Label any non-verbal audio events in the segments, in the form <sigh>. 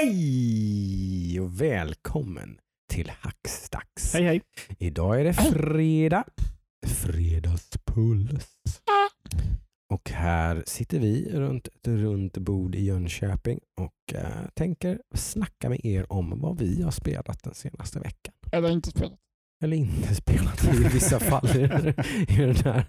Hej och välkommen till Hackstacks. Hej hej. Idag är det fredag. Fredagspuls. Och här sitter vi runt ett runt bord i Jönköping och eh, tänker snacka med er om vad vi har spelat den senaste veckan. Eller inte spelat. Eller inte spelat i vissa fall i, den, här,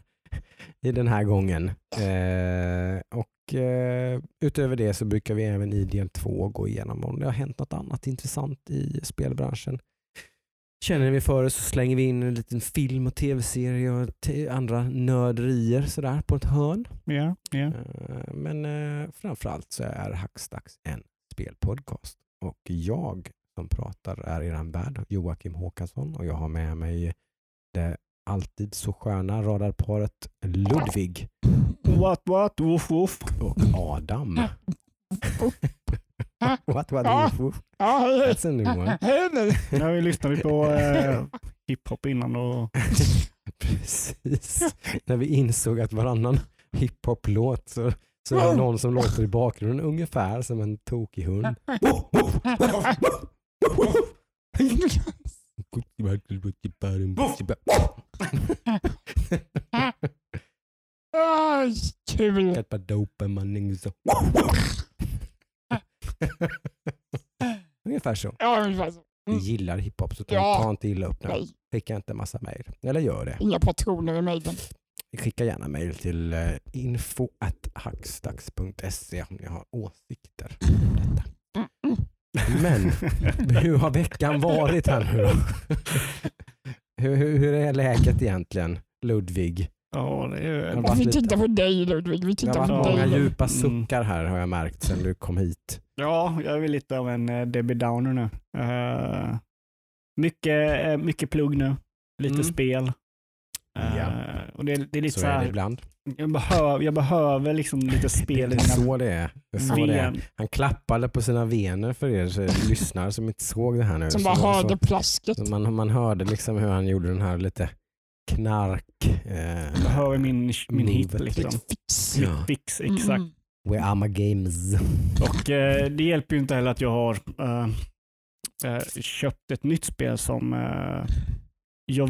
i den här gången. Eh, och eh, utöver det så brukar vi även i del två gå igenom om det har hänt något annat intressant i spelbranschen. Känner vi för det så slänger vi in en liten film och tv-serie och andra nörderier sådär på ett hörn. Ja, ja. Eh, Men eh, framförallt så är Hackstacks en spelpodcast. Och jag som pratar är eran värd, Joakim Håkansson. Och jag har med mig det alltid så sköna radarparet Ludvig What what? Woof woof. och Adam. <laughs> what, what, woof, woof. That's a new one. <laughs> Ja, vi lyssnade på eh, hiphop innan och <laughs> Precis. När vi insåg att varannan hiphop-låt så, så är det någon som låter i bakgrunden ungefär som en tokig hund. Kul. Så. Ungefär så. Ja, ungefär så. Vi Mm. gillar hiphop så ta, Ja. ta inte illa upp nu. Nej, Skicka inte en massa mejl. Eller gör det. inga patroner i mejlen. Skicka gärna mejl till uh, info.hackstacks.se om ni har åsikter om detta. Men hur har veckan varit här nu då? hur, hur, hur är läget egentligen, Ludvig? ja, det är Vi lite- tittar på dig Ludvig. Vi Det tittar har på varit många dig. djupa Mm. suckar här har jag märkt sedan du kom hit. Ja, jag är väl lite av en eh, Debbie Downer nu. Eh, mycket, eh, mycket plugg nu. Lite Mm. spel. Eh, Ja. och det, det är lite Så så, är det här, ibland. Jag, behöver, jag behöver liksom lite spel i mina så det är. Det är, så det är. Han klappade på sina vener för er så lyssnare som inte såg det här nu. Som bara hörde så- plasket. man, man hörde liksom hur han gjorde den här lite knark... Eh, behöver min, min hit liksom. Lite fix. Ja. Fix, exakt. mm. We are my games. Och eh, det hjälper ju inte heller att jag har eh, eh, köpt ett nytt spel som eh, jag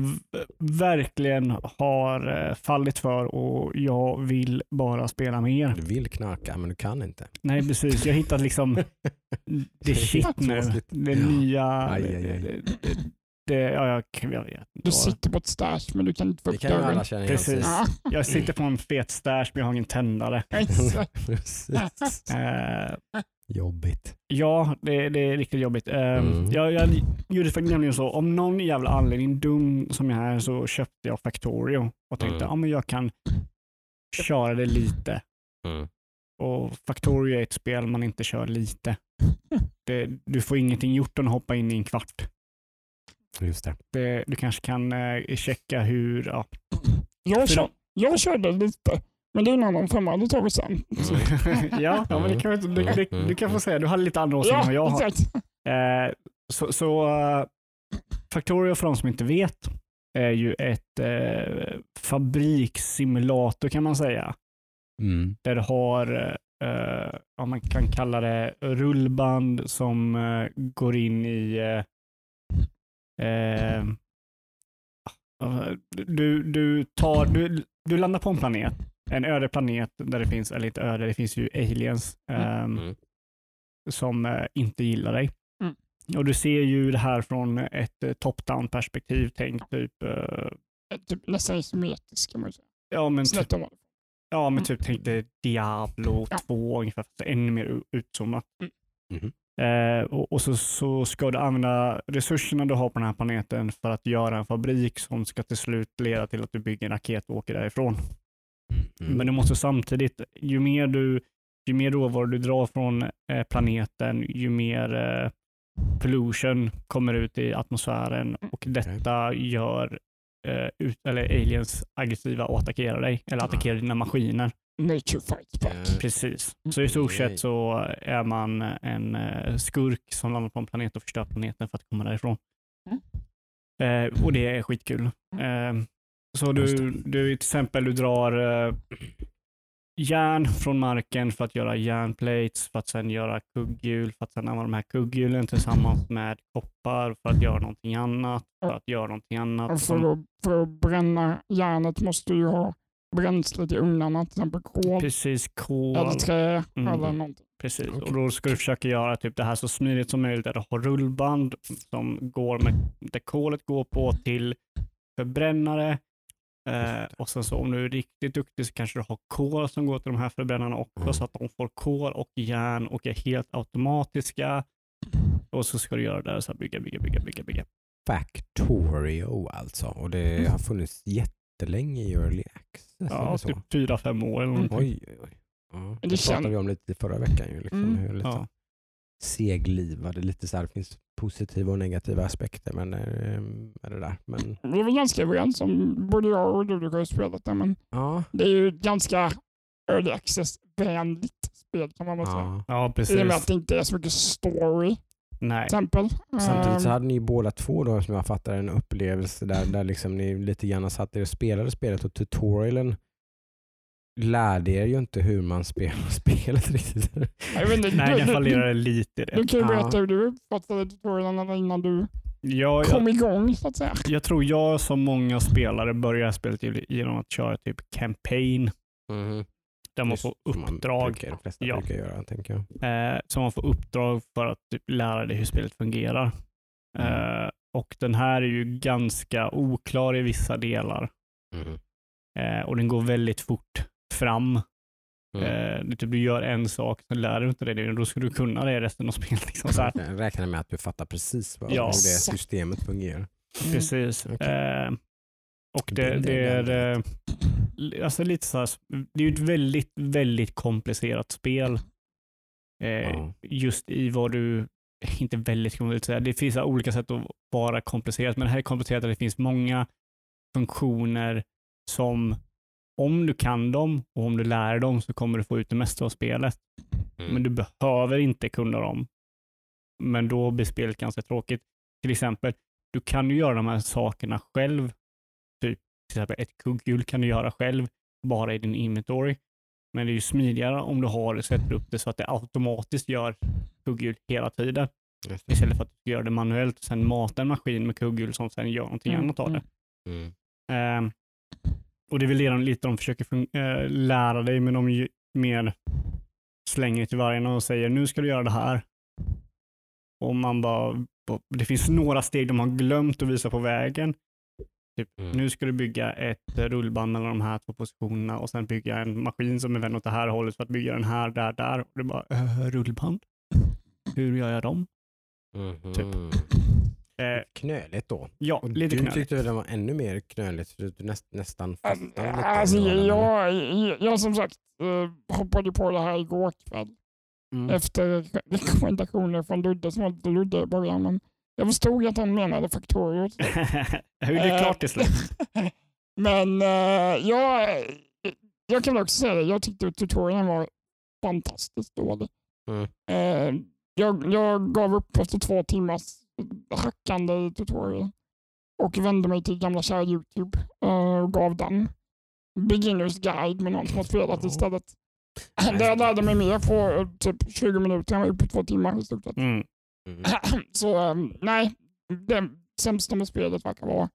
verkligen har eh, fallit för och jag vill bara spela mer. Du vill knarka men du kan inte. Nej precis, jag hittat liksom <laughs> det shit nu. Det nya. Aj, aj, aj. Det, ja, jag, jag vet Du sitter på ett stash men du kan inte få Det upp kan ju alla dörren. känna igen. Precis. Ja, Jag sitter på en fet stash men jag har ingen tändare. <laughs> <laughs> Eh, Jobbigt. Ja, det, det är riktigt jobbigt. Eh, Mm. jag, jag gjorde faktiskt nämligen så, om någon jävla anledning, dum som jag är, så köpte jag Factorio och tänkte Mm. ja, men jag kan köra det lite. Mm. Och Factorio är ett spel man inte kör lite. <laughs> Det, du får ingenting gjort om du hoppar in i en kvart. Just det. Det, du kanske kan eh, checka hur... Ja. Jag, kör, jag körde lite, men det är en annan femma. Det tar vi sen. <laughs> ja, ja, men det kan, du, du, du kan få säga, du hade lite andra åsikter än vad jag har. exakt. Eh, så så uh, Factorio för de som inte vet är ju ett eh, fabrikssimulator kan man säga. Mm. Där du har, eh, ja, man kan kalla det rullband som eh, går in i eh, eh, du, du, tar, du, du landar på en planet, en öde planet där det finns, eller inte öde, det finns ju aliens ehm, Mm. som eh, inte gillar dig. Mm. Och du ser ju det här från ett eh, top-down perspektiv. Tänk typ, eh, Typ nästan isometrisk kan man säga. ja men typ, Snett om ja, men typ tänk dig Diablo Ja. 2 ungefär, fast ännu mer utzoomat. Mhm. Eh, och, och så, så ska du använda resurserna du har på den här planeten för att göra en fabrik som ska till slut leda till att du bygger en raket och åker därifrån. Mm. Men du måste samtidigt, ju mer du ju mer råvaror du drar från eh, planeten, ju mer eh, pollution kommer ut i atmosfären och detta gör eh, ut, eller aliens aggressiva och attackerar dig, eller attackerar dina maskiner. Nature fights back. Eh, Precis. Så i stort sett så är man en eh, skurk som landar på en planet och förstör planeten för att komma därifrån. Eh, och det är skitkul. Eh, så du, du till exempel du drar, eh, järn från marken för att göra järnplates, för att sen göra kugghjul, för att sen använda de här kugghjulen tillsammans med koppar för att göra någonting annat, för att göra någonting annat. Och för, som- att, för att bränna järnet måste du ju ha bränsle till ugnarna, till exempel kol Precis, kol. eller trä Mm. eller någonting. Precis, Okej. och då ska du försöka göra typ det här så smidigt som möjligt. Att ha rullband som går med, där kolet går på till förbrännare. Eh, och sen så om du är riktigt duktig så kanske du har kol som går till de här förbrännarna också Mm. så att de får kol och järn och är helt automatiska. Och så ska du göra det där så här, bygga, bygga, bygga, bygga, bygga. Factorio alltså. Och det har funnits jättelänge i Early Access. Ja, typ fyra, fem år eller någonting. Oj, oj, oj. Ja, det, det pratade kän- vi om lite förra veckan. Ju, liksom, Mm. hur lite Ja. seglivade, lite så här, det finns positiva och negativa aspekter men, eh, med det där. Men Vi är väl ganska överens om, både jag och du, du har ju spelat det, men ja, det är ju ganska early access-vänligt spel kan man väl säga. ja. Ja, I och med precis. att det inte är så mycket story Nej. exempel. Samtidigt så Ehm, hade ni båda två då som jag fattar en upplevelse där, där liksom ni lite grann satt er och spelade spelet och tutorialen lärde er ju inte hur man spelar <laughs> spelet riktigt. jag vet inte, Nej, du, den du, fallerade lite i du, det. du kan ju Ja. berätta hur du uppfattade tutorialen innan du Ja, jag, kom igång så att säga. jag tror jag som många spelare börjar spelet genom att köra typ campaign Mhm. Där man Just får som man uppdrag. Brukar, Ja. göra tänker jag. Eh, så man får uppdrag för att typ lära dig hur spelet fungerar. Eh, och den här är ju ganska oklar i vissa delar. Mhm. Eh, och den går väldigt fort fram. Mm. Eh, du, typ, du gör en sak, sen lär du inte dig det, då ska du kunna det resten av spelet. Liksom, så här. Jag räknar med att du fattar precis vad, Ja. hur det systemet fungerar. Mm. Precis. Okej. Och det, det är eh, alltså lite så här, det är ett väldigt, väldigt komplicerat spel. Eh, Ja. Just i vad du, inte väldigt komplicerat, säga. det finns olika sätt att vara komplicerat, men det här är komplicerat att det finns många funktioner som om du kan dem och om du lär dem så kommer du få ut det mesta av spelet. Mm. Men du behöver inte kunna dem. Men då blir spelet ganska tråkigt. Till exempel, du kan ju göra de här sakerna själv. Till exempel ett kugghjul kan du göra själv, bara i din inventory. Men det är ju smidigare om du har sätter upp det så att det automatiskt gör kugghjul hela tiden. Istället för att du gör det manuellt och sen mata en maskin med kugghjul som sen gör någonting Mm, annat av det. Mm. Ehm, och det är väl det de, lite de försöker eh, lära dig, men de ju mer slänger till vargarna och säger nu ska du göra det här. Och man bara, det finns några steg de har glömt att visa på vägen. Typ, Mm. nu ska du bygga ett rullband mellan de här två positionerna och sen bygga en maskin som är vänd åt det här hållet för att bygga den här, där, där. Och är bara, äh, rullband? Hur gör jag dem? Mhm. Typ. Eh, Knöligt då. ja, Och lite du knöligt. tyckte den var ännu mer knöligt för du näst, nästan fattade lite. Alltså, jag, jag, jag som sagt eh, hoppade på det här igår kväll Mm. efter rekommendationer från Ludde som var lite luddiga i början. Men jag förstod att han menade Factorio. <laughs> Hur är det klart till slut? <laughs> Men eh, jag, jag kan väl också säga det, jag tyckte tutorialen var fantastiskt dålig. Mm. Eh, jag, jag gav upp efter två timmars hackande i tutorialen och vände mig till gamla kära Youtube eh, och gav den beginners guide med någon som har spelat istället. Där jag lärde mig mer på eh, typ 20 minuter, jag var uppe på två timmar i stort sett. Mm. Mm. <clears throat> Så eh, nej, det sämsta med spelet verkar vara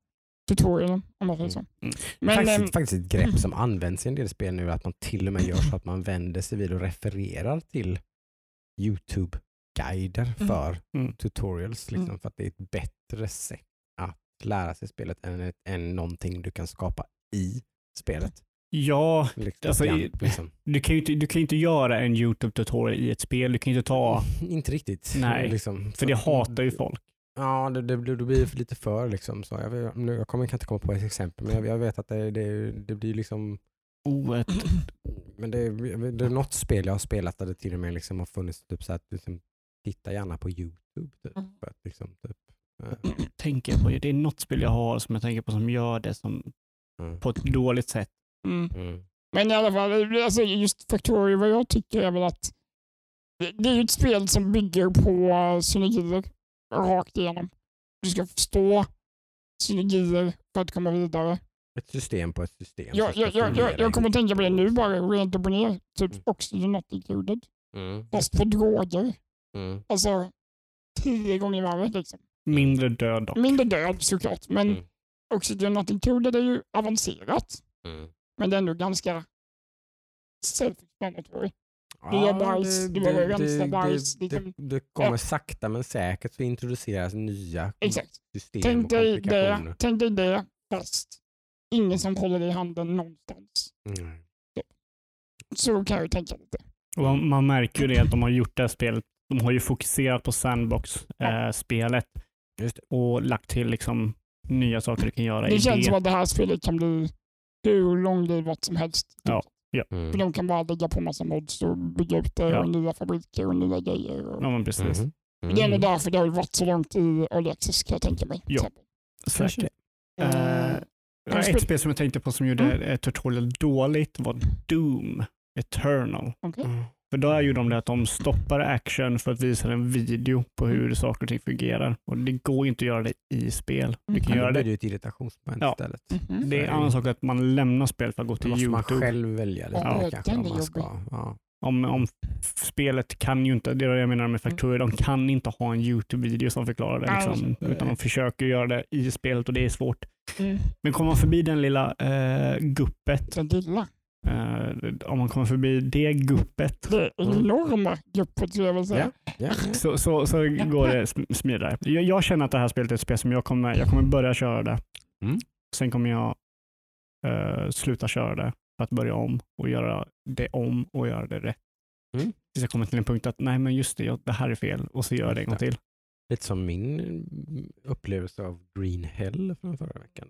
tutorialen om man säger så. Mm. Men, faktiskt, ehm, faktiskt ett grepp som används i en del spel nu att man till och med gör så att man vänder sig vid och refererar till Youtube-guider Mm. för Mm. tutorials. Liksom, Mm. För att det är ett bättre sätt att lära sig spelet än, än någonting du kan skapa i spelet. Ja, Liksom, Alltså, liksom. du kan ju inte, du kan ju inte göra en YouTube-tutorial i ett spel. Du kan ju inte ta, <laughs> Inte riktigt. Nej, liksom, för det hatar ju folk. Ja, det, det, det blir för lite för liksom. Så jag, nu, jag, kommer, jag kan inte komma på ett exempel, men jag, jag vet att det, det, det blir liksom ett, <clears throat> Men det är, det är något spel jag har spelat där det till och med liksom har funnits typ så att liksom, titta gärna på YouTube. Typ, Mm. för att liksom, typ, eh, tänker jag på, det är något spel jag har som jag tänker på som gör det som, mm, på ett dåligt sätt. Mm. mm, Men i alla fall, alltså just Factorio, vad jag tycker är väl att det, är ju ett spel som bygger på synergier rakt igenom. Du ska förstå synergier för att komma vidare. Ett system på ett system. Jag, jag, jag, jag, jag kommer att tänka på det nu bara, rent upp och ner. Typ Mm. Oxygen Not Included. Mm, Fast för droger. mm, Alltså tio gånger värre liksom. Mindre död dock. Mindre död såklart, men Mm. Oxygen Not Included är ju avancerat. mm. Men det är ändå ganska self-explanatory. Du Ja, gör bajs, du behöver rensa bajs, Det, liksom. det, det kommer Ja. sakta men säkert så introduceras nya Exakt. system Tänk och dig, komplikationer. det, tänk dig det, fast ingen som håller det i handen någonstans. Mm. Så kan jag tänka lite. Och man, märker ju det att de har gjort det här spelet. De har ju fokuserat på sandbox-spelet Just och lagt till liksom nya saker du kan göra i Det känns det. som att det här spelet kan bli hur långlivat som helst. Ja. Mm. För de kan bara lägga på massa mods och bygga ut det Ja. och nya fabriker och nya grejer. Och... Ja, men precis. Mhm. Det är nog Mm. därför det har varit så långt i Early Access kan jag tänka mig. Ja. Säkert. du ett spel- som jag tänkte på som gjorde Mm. mm. tutorial dåligt var Doom Eternal. Okej. Mm. För då gjorde de det att de stoppar action för att visa en video på hur saker och ting fungerar. Och det går ju inte att göra det i spel. Du kan Ja, då göra blir det. det ju ett irritationsmoment Ja. istället. Mhm. Det är en annan sak att man lämnar spel för att gå Då till måste man YouTube. själv välja lite Ja, kanske om man ska. Ja. Om, om spelet kan ju inte, det är det jag menar med Factorio, de kan inte ha en YouTube-video som förklarar det. Liksom, utan de försöker göra det i spelet och det är svårt. Mm. Men kommer man förbi den lilla eh, guppet, Den lilla. Eh, om man kommer förbi det guppet, Det enorma jag vilja säga. Ja, ja. så, så, så går det sm- smidigare. Jag, jag känner att det här spelet är ett spel som jag kommer, jag kommer börja köra det. Mm. Sen kommer jag eh, sluta köra det för att börja om och göra det om och göra det rätt. Mm. Tills jag kommer till en punkt att nej men just det, jag, det här är fel och så gör jag det en gång till. Lite som min mm, upplevelse av Green Hell från förra veckan.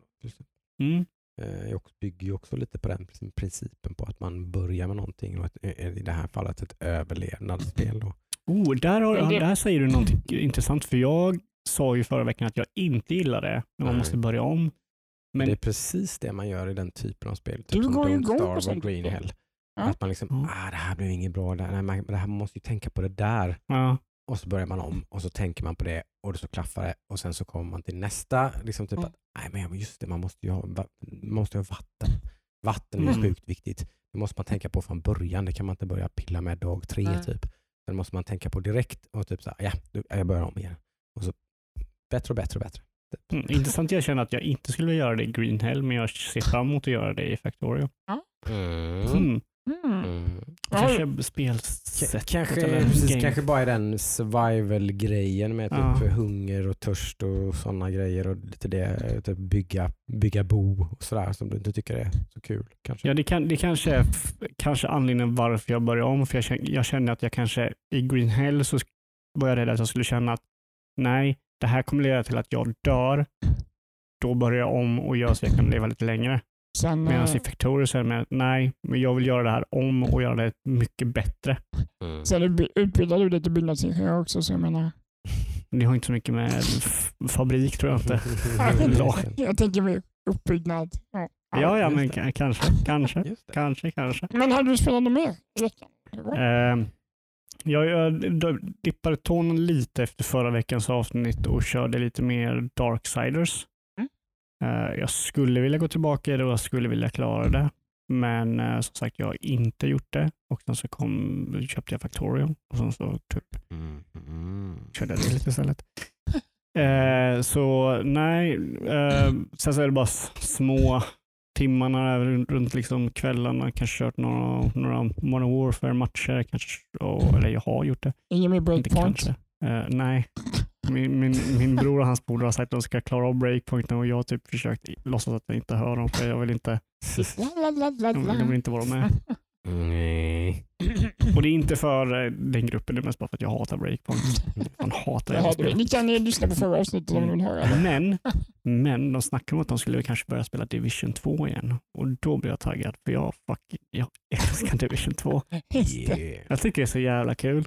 Mm. Eh, Jag bygger ju också lite på den principen på att man börjar med någonting och ett, eh, i det här fallet ett överlevnadsspel. Då. Oh, där, har, det- där säger du någonting intressant för jag sa ju förra veckan att jag inte gillar det när man Nej. måste börja om. Men det är precis det man gör i den typen av spel. Typ Du som går Don't igång på Starve och sånt Green. Hell. Ja. Att man liksom, ah, det här blev inget bra, det här, man, det här man måste ju tänka på det där. ja, Och så börjar man om och så tänker man på det och så klaffar det och sen så kommer man till nästa, liksom typ Mm. att, nej men just det, man måste ju ha, va- man måste ju ha vatten. Vatten är Mm. sjukt viktigt. Det måste man tänka på från början, det kan man inte börja pilla med dag tre Nej. typ. Det måste man tänka på direkt och typ så här, ja, jag börjar om igen. Och så bättre och bättre och bättre. Typ. mm, intressant. Jag känner att jag inte skulle vilja göra det i Green Hell men jag ser fram emot att göra det i Factorio. Mm. Mm. Mm. Kanske spelsättet Kanske, precis, kanske bara den survival-grejen med typ Ja. hunger och törst och sådana grejer och lite det, typ bygga, bygga bo och sådär som du inte tycker är så kul. Kanske. Ja, det, kan, det kanske är kanske anledningen varför jag började om. För jag känner, jag känner att jag kanske i Green Hell så var jag rädd att jag skulle känna att nej, det här kommer leda till att jag dör. Då börjar jag om och gör så jag kan leva lite längre. Sen, Medan eh, i Factorio så är det med, nej, men jag vill göra det här om och göra det mycket bättre. Mm. sen utbi- utbildar du dig till byggnadsingenjör också, så jag menar, <laughs> Det har inte så mycket med fabrik tror jag inte. <laughs> Ja, jag tänker mer uppbyggnad. Ja. Ja, ja, men det. kanske, kanske, <laughs> kanske, kanske. Men har du spelat något mer i veckan? Eller vad? Eh, jag, dippade tån lite efter förra veckans avsnitt och körde lite mer Darksiders. Eh, jag skulle vilja gå tillbaka i det och jag skulle vilja klara det. Men eh, som sagt, jag har inte gjort det. Och sen så kom, köpte jag Factorio och sen så typ, Mm. Mm. körde jag det lite istället. Eh, så nej, eh, sen så är det bara små timmarna runt, runt liksom kvällarna. Kanske kört några, några Modern Warfare-matcher. Kanske, och, eller jag har gjort det. Ingen mer breakpoint? Eh, nej. Min, min, min bror och hans polare har sagt att de ska klara av breakpointen och jag har typ försökt låtsas att jag inte hör dem för jag vill inte, jag vill, inte vara med. Nej. Och det är inte för eh, den gruppen, det är mest bara för att jag hatar breakpoint. <laughs> Man hatar Jaha, du, ni kan lyssna på förra avsnittet om ni vill höra det. Men, men de snackar om att de skulle kanske börja spela Division 2 igen. Och då blir jag taggad för jag, fuck, jag älskar Division 2. Just det. Yeah. Jag tycker det är så jävla kul.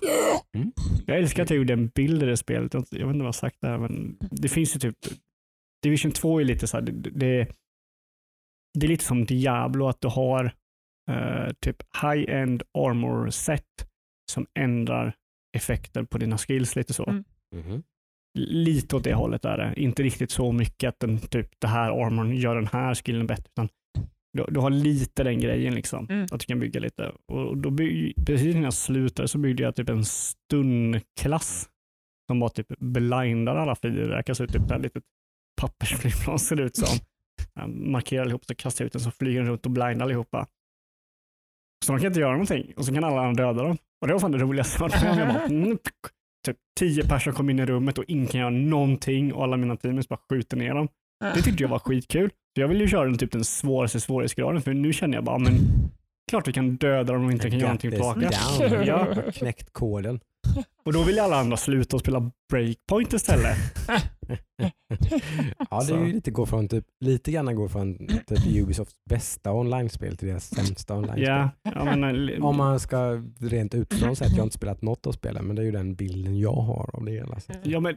Mm. Jag älskar att jag gjorde en bild i det spelet. Jag vet inte vad jag har sagt där, men det finns ju typ Division 2 är lite så här, det, det, det är lite som Diablo att du har eh, typ high-end armor set som ändrar effekter på dina skills lite så. Mm. Mhm. lite åt det hållet är det. Inte riktigt så mycket att den, typ, det här armorn gör den här skillen bättre. Utan du, du har lite den grejen, liksom, Mm. att du kan bygga lite. Och då bygg, precis när jag slutade så byggde jag typ en stundklass som bara typ blindar alla fiender. Det kan se ut typ ett litet pappersflygplan ser det ut som. <laughs> Jag markerar allihop så kastar jag ut den så flyger den runt och blindar allihopa. Så de kan inte göra någonting och så kan alla andra döda dem. Och det var fan det roligaste jag varit med om. Mm, Typ tio personer kom in i rummet och ingen kan göra någonting och alla mina teammates bara skjuter ner dem. Det tyckte jag var skitkul. Så jag ville ju köra den typ den svåraste svårighetsgraden för nu känner jag bara, men klart vi kan döda dem och inte kan göra någonting tillbaka. Ja. Knäckt koden. Och då vill alla andra sluta och spela breakpoint istället. <laughs> ja, det är ju lite, gå från typ, lite grann gå från typ Ubisofts bästa online-spel till deras sämsta online-spel. Ja, jag menar, Om man ska rent utifrån säga att jag har inte spelat något av spelen, men det är ju den bilden jag har av det hela. Ja, men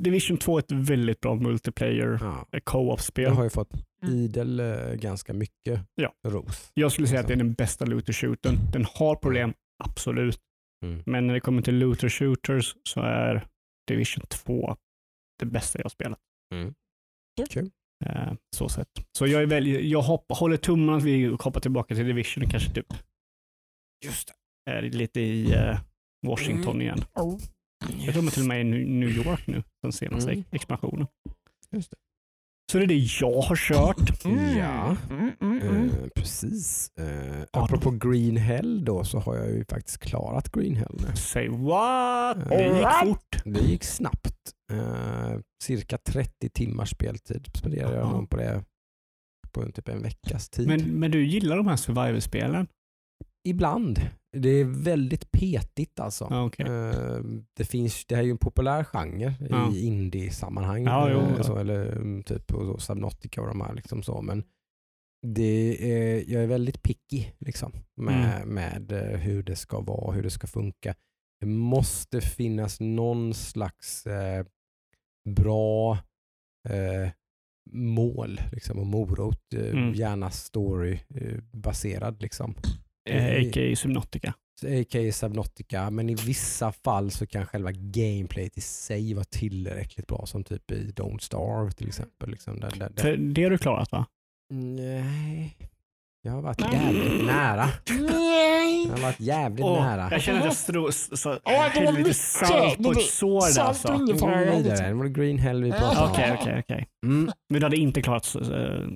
Division 2 är ett väldigt bra multiplayer Ja. eh, co-op-spel. Jag har ju fått idel eh, ganska mycket Ja. ros. Jag skulle säga att det är den bästa looter shootern. Den har problem, absolut. Mm. Men när det kommer till looter shooters så är Division 2 det bästa jag har spelat. Mm. Kul. Eh, så sett. Så jag, är väl, jag hopp, håller tummarna att vi hoppar tillbaka till Division och kanske typ Just är lite i eh, Washington Mm. igen. Oh. Jag tror de till och med är i New New York nu, den senaste Mm. expansionen. Just det. Så det är det jag har kört. Ja. Mm, mm, mm. Eh, precis. Eh, apropå Green Hell då så har jag ju faktiskt klarat Green Hell nu. Say what? Det gick fort. Det gick snabbt. Eh, cirka 30 timmars speltid spenderade jag Jaha. nog på det på en, typ en veckas tid. Men, men du gillar de här survival-spelen? Ibland. Det är väldigt petigt alltså. Ja, okej. Eh, det, finns, det här är ju en populär genre Ja. i indie-sammanhang. Ja, jo, eh, ja. så, eller mm, typ och Subnautica och de här. Liksom så. Men det är, jag är väldigt picky liksom, med, Mm. med eh, hur det ska vara hur det ska funka. Det måste finnas någon slags eh, bra eh, mål liksom, och morot. Eh, Mm. Gärna story-baserad. liksom. Eh, A.k.a. Subnautica. A.k.a. Subnautica, men i vissa fall så kan själva gameplayet i sig vara tillräckligt bra som typ i Don't Starve till exempel. Liksom, där, där, där. Det har du klarat va? Nej, jag har varit jävligt nära. Nej. Jag har varit jävligt Åh, nära. Jag känner att jag strå, s- så, Ja, det var hällde lite salt på Det- ett sår där Salt alltså. och vi ingefära. vidare. Det var Green Hell vi pratade om. Okej, okej, okej. Mm. Men du hade inte klarat... Uh,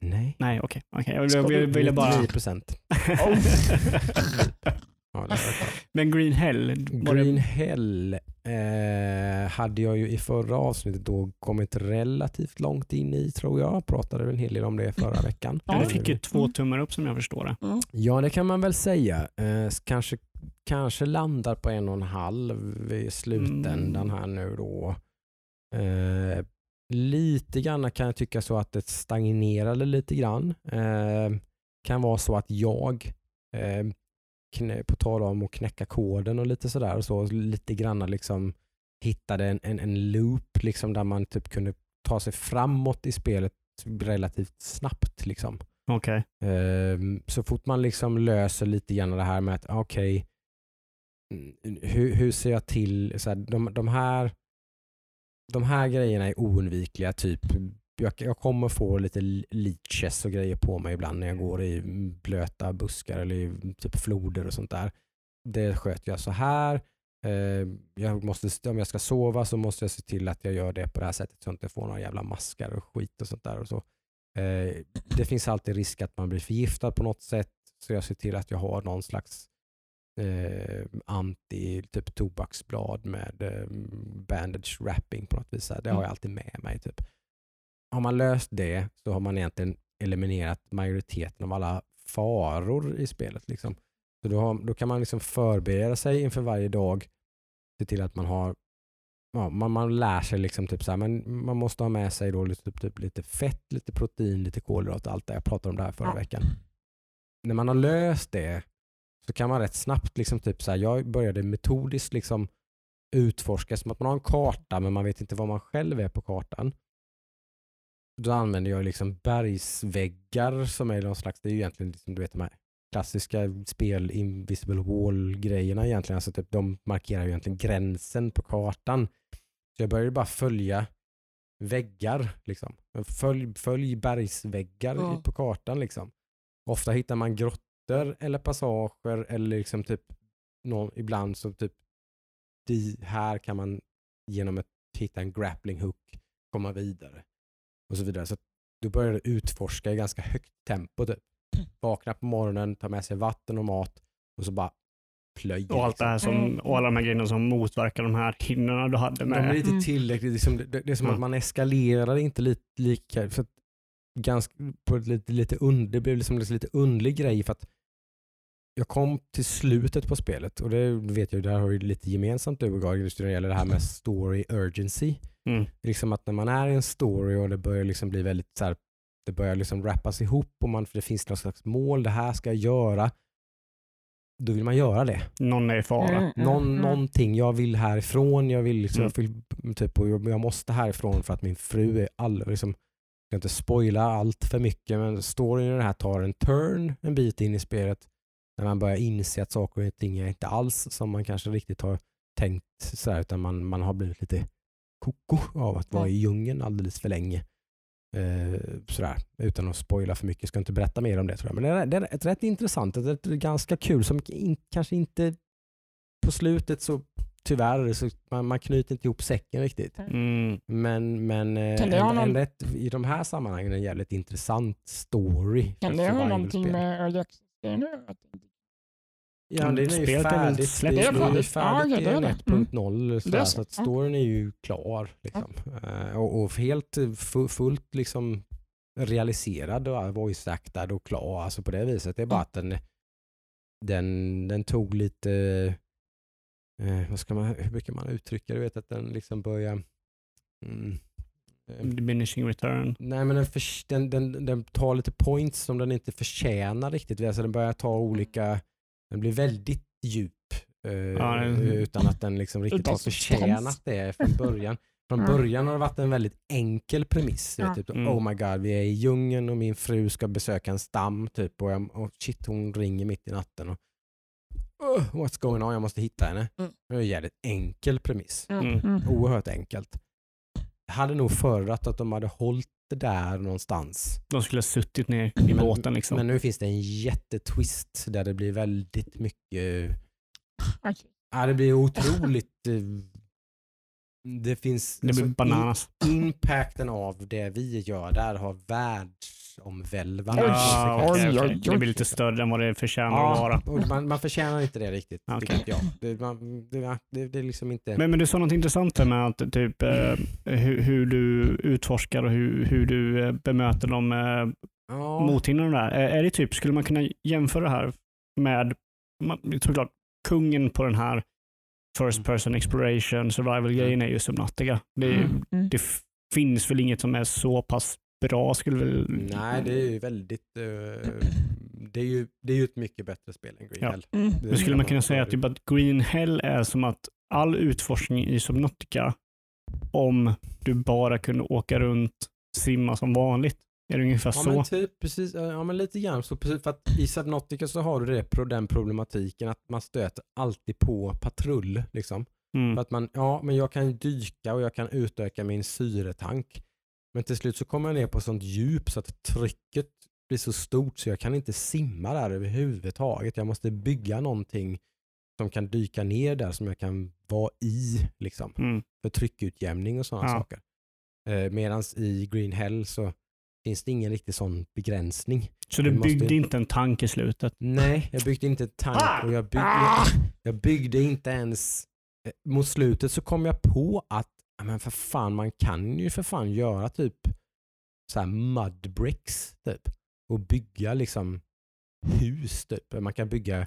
Nej. nej, okej. okej. Jag, Ska jag, ville bara... 9 procent. <laughs> <laughs> Ja, det. <laughs> Men Green Hell, Green det, Hell eh, hade jag ju i förra avsnittet då kommit relativt långt in i tror jag. Pratade väl en hel del om det förra veckan. ja, du fick ju Eh, två tummar upp som jag förstår det. Ja det kan man väl säga. Eh, kanske, kanske landar på en och en halv i slutändan Mm. här nu då. Eh, lite grann kan jag tycka så att det stagnerade lite grann. Eh, kan vara så att jag, eh, på tal om att knäcka koden och lite sådär och så, lite grann liksom hittade en, en, en loop liksom där man typ kunde ta sig framåt i spelet relativt snabbt. Liksom. Okej. Ehm, så fort man liksom löser lite grann det här med att okej, mm, hur, hur ser jag till, så här, de, de, här, de här grejerna är oundvikliga, typ jag, jag kommer få lite leeches och grejer på mig ibland när jag går i blöta buskar eller i typ floder och sånt där. Det sköter jag så här. Ehm, jag måste, om jag ska sova så måste jag se till att jag gör det på det här sättet så att jag inte får några jävla maskar och skit och sånt där. Och så. Eh, det finns alltid risk att man blir förgiftad på något sätt så jag ser till att jag har någon slags eh, anti typ tobaksblad med eh, bandage wrapping på något vis. Det har jag alltid med mig. Typ. Har man löst det så har man egentligen eliminerat majoriteten av alla faror i spelet. Liksom. Så då, har, då kan man liksom förbereda sig inför varje dag. Se till att man har ja, man, man lär sig liksom typ så här, men man måste ha med sig då lite, typ, typ, lite fett, lite protein, lite kolhydrater, allt det jag pratade om det här förra veckan. När man har löst det så kan man rätt snabbt, liksom typ så här, jag började metodiskt liksom utforska, som att man har en karta men man vet inte var man själv är på kartan. Då använder jag liksom bergsväggar som är någon slags, det är ju egentligen liksom, du vet de här klassiska spel invisible wall grejerna egentligen. Alltså typ, de markerar ju egentligen gränsen på kartan. Så jag började bara följa väggar. Liksom. Följ, följ bergsväggar Ja. på kartan. Liksom. Ofta hittar man grottor eller passager eller liksom typ någon, ibland så typ här kan man genom att hitta en grappling hook komma vidare. Och så vidare. Så att du börjar utforska i ganska högt tempo. Typ. Vakna på morgonen, ta med sig vatten och mat och så bara plöja. Och allt det liksom. här som, och alla de här grejerna som motverkar de här hindren du hade De är med. inte Mm. tillräckligt, liksom, det, det är som Mm. att man eskalerar inte lite lika, för att ganska, på ett lite, lite und, det blev liksom en lite underlig grej för att jag kom till slutet på spelet och det vet jag, där har vi lite gemensamt du och just när det gäller det här med story urgency. Mm. Liksom att när man är i en story och det börjar liksom bli väldigt så här, det börjar liksom rappas ihop och man, för det finns något slags mål, det här ska jag göra. Då vill man göra det. Någon är i fara. Mm, mm, Någon, mm. Någonting, jag vill härifrån, jag vill, liksom, Mm. jag, vill typ, och jag jag måste härifrån för att min fru är all, liksom, jag ska inte spoila allt för mycket men storyn i det här tar en turn en bit in i spelet när man börjar inse att saker och ting är inte alls som man kanske riktigt har tänkt sådär, utan man, man har blivit lite koko av att vara i djungeln alldeles för länge. Eh, sådär, utan att spoila för mycket. Jag ska inte berätta mer om det tror jag. Men det är, det är ett rätt intressant, ett, ett ganska kul som in, kanske inte på slutet så tyvärr, så man, man knyter inte ihop säcken riktigt. Mm. Men, men eh, Kan det en, ha någon- en rätt, i de här sammanhangen en jävligt intressant story. Kan det ha någonting med Early Access-grejen att Ja, det är ju Spelet är väl färdigt. släppt det är, det är ju Ja, färdigt det är en det. 1.0 sådär, Det är så att Ja. storyn är ju klar. Liksom. Eh, och, och helt eh, fu- fullt liksom realiserad och voice-actad och klar alltså på det viset. Det är bara att den, den, den tog lite, eh, vad ska man, hur brukar man uttrycka det? Du vet att den liksom börjar mm, eh, Diminishing return. Nej men den, förs- den, den, den tar lite points som den inte förtjänar riktigt. Alltså den börjar ta olika, den blir väldigt djup. eh, den- utan att den liksom <laughs> riktigt har förtjänat det från början. Från Ja. början har det varit en väldigt enkel premiss. Ja. Typ, Mm. Oh my god, vi är i djungeln och min fru ska besöka en stam. Typ, och, jag, och shit, hon ringer mitt i natten. Och, "Ugh, what's going on? Jag måste hitta henne. Mm. Det är en jävligt enkel premiss Ja, Mm. mm. oerhört enkelt. Jag hade nog föredragit att de hade hållit där någonstans. De skulle ha suttit ner i Men- båten liksom. Men nu finns det en jättetwist där det blir väldigt mycket, Okej. ja det blir otroligt, eh, det finns, det blir alltså, bananas. in- impacten av det vi gör där har världsomvälvande Ja, oj, okej. oj, Det blir lite större än vad det förtjänar att vara. Ja, man, man förtjänar inte det riktigt, Okej. tycker inte jag. Det, man, det, det, det är liksom inte... Men, men du sa något intressant här med att typ, eh, hur, hur du utforskar och hur, hur du eh, bemöter de eh, ja, mothindren där. Är det typ, skulle man kunna jämföra det här med, man- såklart, kungen på den här First person exploration survival-grejen är ju Subnautica. Det, är ju- Mm. Mm. det finns väl inget som är så pass bra skulle väl... Nej, det är ju väldigt... eh, det, är ju, det är ju ett mycket bättre spel än Green Ja. Hell. Mm. Det Men skulle man kunna säga att, typ att Green Hell är som att all utforskning i Subnautica, om du bara kunde åka runt, simma som vanligt. Är det ungefär Ja så? men typ precis, ja men lite grann så. Precis, för att i Subnautica så har du det, den problematiken att man stöter alltid på patrull. Liksom. För Mm. att man, ja men jag kan dyka och jag kan utöka min syretank. Men till slut så kommer jag ner på sånt djup så att trycket blir så stort så jag kan inte simma där överhuvudtaget. Jag måste bygga någonting som kan dyka ner där som jag kan vara i. Liksom Mm. för tryckutjämning och sådana Ja. saker. Eh, Medan i Green Hell så finns det ingen riktig sån begränsning. Så du Du måste- byggde inte en tank i slutet? Nej, jag byggde inte ett tank och jag byggde, Ah! jag byggde inte ens... eh, Mot slutet så kom jag på att men för fan, man kan ju för fan göra typ så här mud bricks typ. Och bygga liksom hus typ. Man kan bygga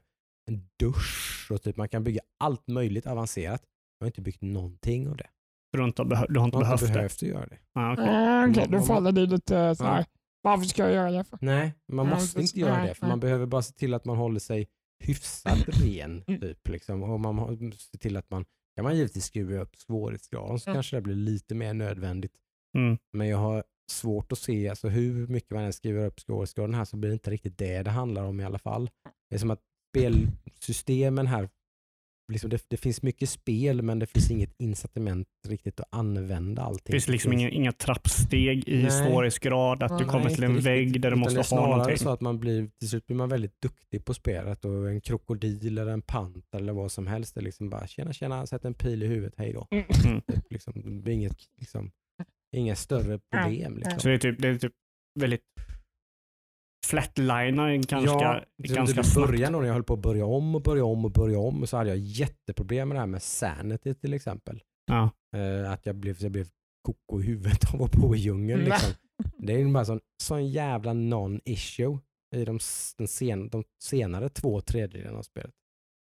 en dusch och typ man kan bygga allt möjligt avancerat. Jag har inte byggt någonting av det. För du har inte, behö- du har inte har behövt inte det? behövt att göra det. Ah, okej. Ah, Okej, då Man- faller det lite så här. Varför ska jag göra det? För? Nej, man Ja, måste inte göra Nej, det. För nej. man behöver bara se till att man håller sig hyfsat ren. Mm. Typ, liksom. Och man har- ser till att man kan man givetvis skruva upp svårighetsgraden så Mm. kanske det blir lite mer nödvändigt. Mm. Men jag har svårt att se, alltså hur mycket man än skriver upp svårighetsgraden här så blir det inte riktigt det det handlar om i alla fall. Det är som att spelsystemen här liksom det, det finns mycket spel men det finns inget incitament riktigt att använda allting. Det finns liksom inga, inga trappsteg i Nej. svårighetsgrad, att du Nej, kommer Nej, till en vägg riktigt. där du måste det är ha någonting. så att man blir, till slut blir man väldigt duktig på spelet och en krokodil eller en panter eller vad som helst är liksom bara tjena tjena, sätt en pil i huvudet, hej då. Mm. Mm. Typ, liksom, det blir inget, liksom, inga större problem. Liksom. Så det är typ, det är typ väldigt flatliner ganska, ja, ganska det snabbt. början när jag höll på att börja om och börja om och börja om så hade jag jätteproblem med det här med sanity till exempel. Ja. Eh, att jag blev, jag blev koko i huvudet av att bo i djungeln. Liksom. Det är ju bara sån, sån jävla non-issue i de, sen, de senare två tredjedelarna av spelet.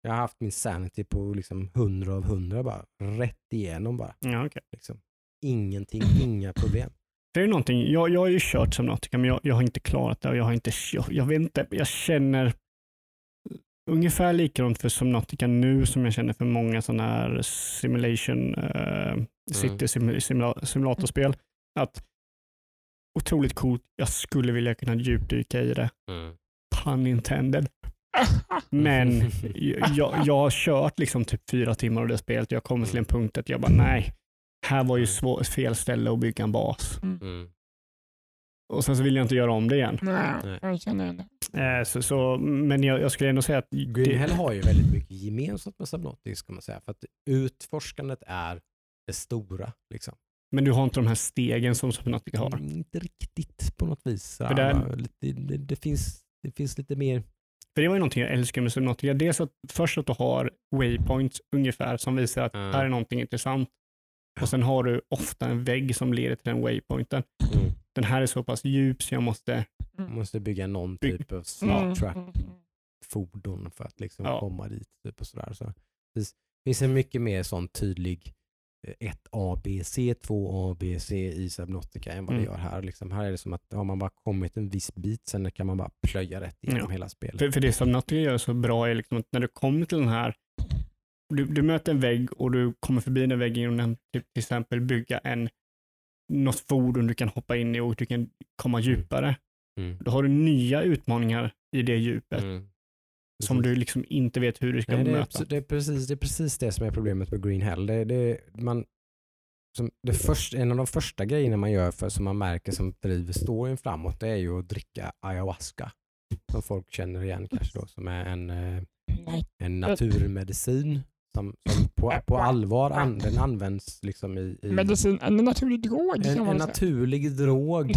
Jag har haft min sanity på liksom 100 av 100 bara, rätt igenom bara. Ja, okej. Liksom. Ingenting, inga problem. Det är någonting, jag, jag har ju kört Subnautica men jag, jag har inte klarat det och jag har inte, jag, jag vet inte, jag känner ungefär likadant för Subnautica nu som jag känner för många sådana här simulation, uh, city sim, simula, simulatorspel. Att otroligt coolt, jag skulle vilja kunna djupdyka i det. Pun intended. Men <laughs> jag, jag har kört liksom typ fyra timmar av det spelet och jag kommer till en punkt att jag bara nej, här var ju svår, fel ställe att bygga en bas. Mm. Och sen så vill jag inte göra om det igen. Nej, jag känner det. Eh, så, så, men jag, jag skulle ändå säga att Green det, Hell har ju väldigt mycket gemensamt med Subnautica ska man säga. För att utforskandet är det stora. Liksom. men du har inte de här stegen som Subnautica har. Mm, Inte riktigt på något vis. För där- lite, det, det, finns, det finns lite mer För det var ju någonting jag älskar med Subnautica. Dels att först att du har waypoints ungefär som visar att Mm. här är någonting intressant. Och sen har du ofta en vägg som leder till den waypointen. Mm. Den här är så pass djup så jag måste Man måste bygga någon Bygg- typ av Mm, smart track mm, fordon för att liksom Ja. komma dit. Typ och sådär. Så det finns- en mycket mer sån tydlig eh, 1A, B, C, 2A, B, C i Subnautica än vad det Mm. gör här. Liksom. Här är det som att har man bara kommit en viss bit, sen kan man bara plöja rätt igenom Ja. hela spelet. För, för det Subnautica gör så bra är liksom att när du kommer till den här, du, du möter en vägg och du kommer förbi den väggen och den, typ, till exempel bygga en, något fordon du kan hoppa in i och du kan komma djupare. Mm. Då har du nya utmaningar i det djupet Mm. som du liksom inte vet hur du ska Nej, det, möta. är, det, är precis, det är precis det som är problemet med Green Hell. Det, det, man, som det först, en av de första grejerna man gör för, som man märker som driver storyn framåt det är ju att dricka ayahuasca. Som folk känner igen kanske då, som är en, eh, en naturmedicin som, som på, på allvar an, den används liksom i, i Medicin, en naturlig drog en, en naturlig drog.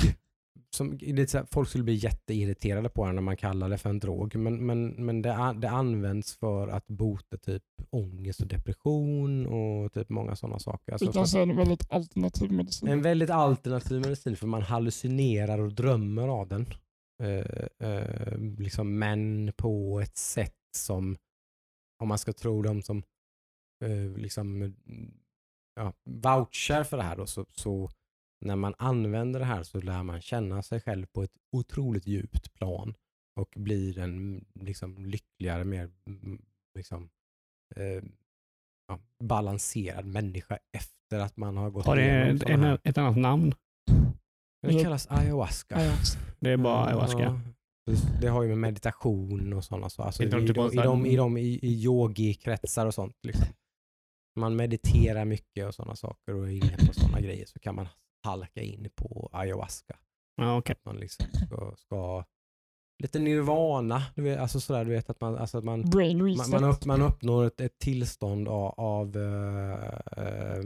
Som, lite så här, folk skulle bli jätteirriterade på den när man kallar det för en drog. Men, men, men det, det används för att bota typ ångest och depression och typ många sådana saker. Alltså att- säga en väldigt alternativ medicin. en väldigt alternativ medicin för man hallucinerar och drömmer av den. Eh, eh, liksom, men på ett sätt som, om man ska tro dem som eh, liksom, mm, ja, vouchar för det här då, så, så när man använder det här så lär man känna sig själv på ett otroligt djupt plan och blir en liksom, lyckligare, mer mm, liksom, eh, ja, balanserad människa efter att man har gått Har det ett, här ett, annat namn? det kallas ayahuasca. Ayahuasca. Det är bara ayahuasca. Ja, det har ju med meditation och sådana saker. Alltså, i, i, typ i, de, i, de, i, i yogi-kretsar och sånt. Liksom. Man mediterar mycket och sådana saker och är inne på sådana grejer så kan man halka in på ayahuasca. Ja, okej. Man liksom ska, ska lite nirvana, du vet, alltså sådär, du vet att man, alltså att man, man, man, upp, man uppnår ett, ett tillstånd av, av eh, eh,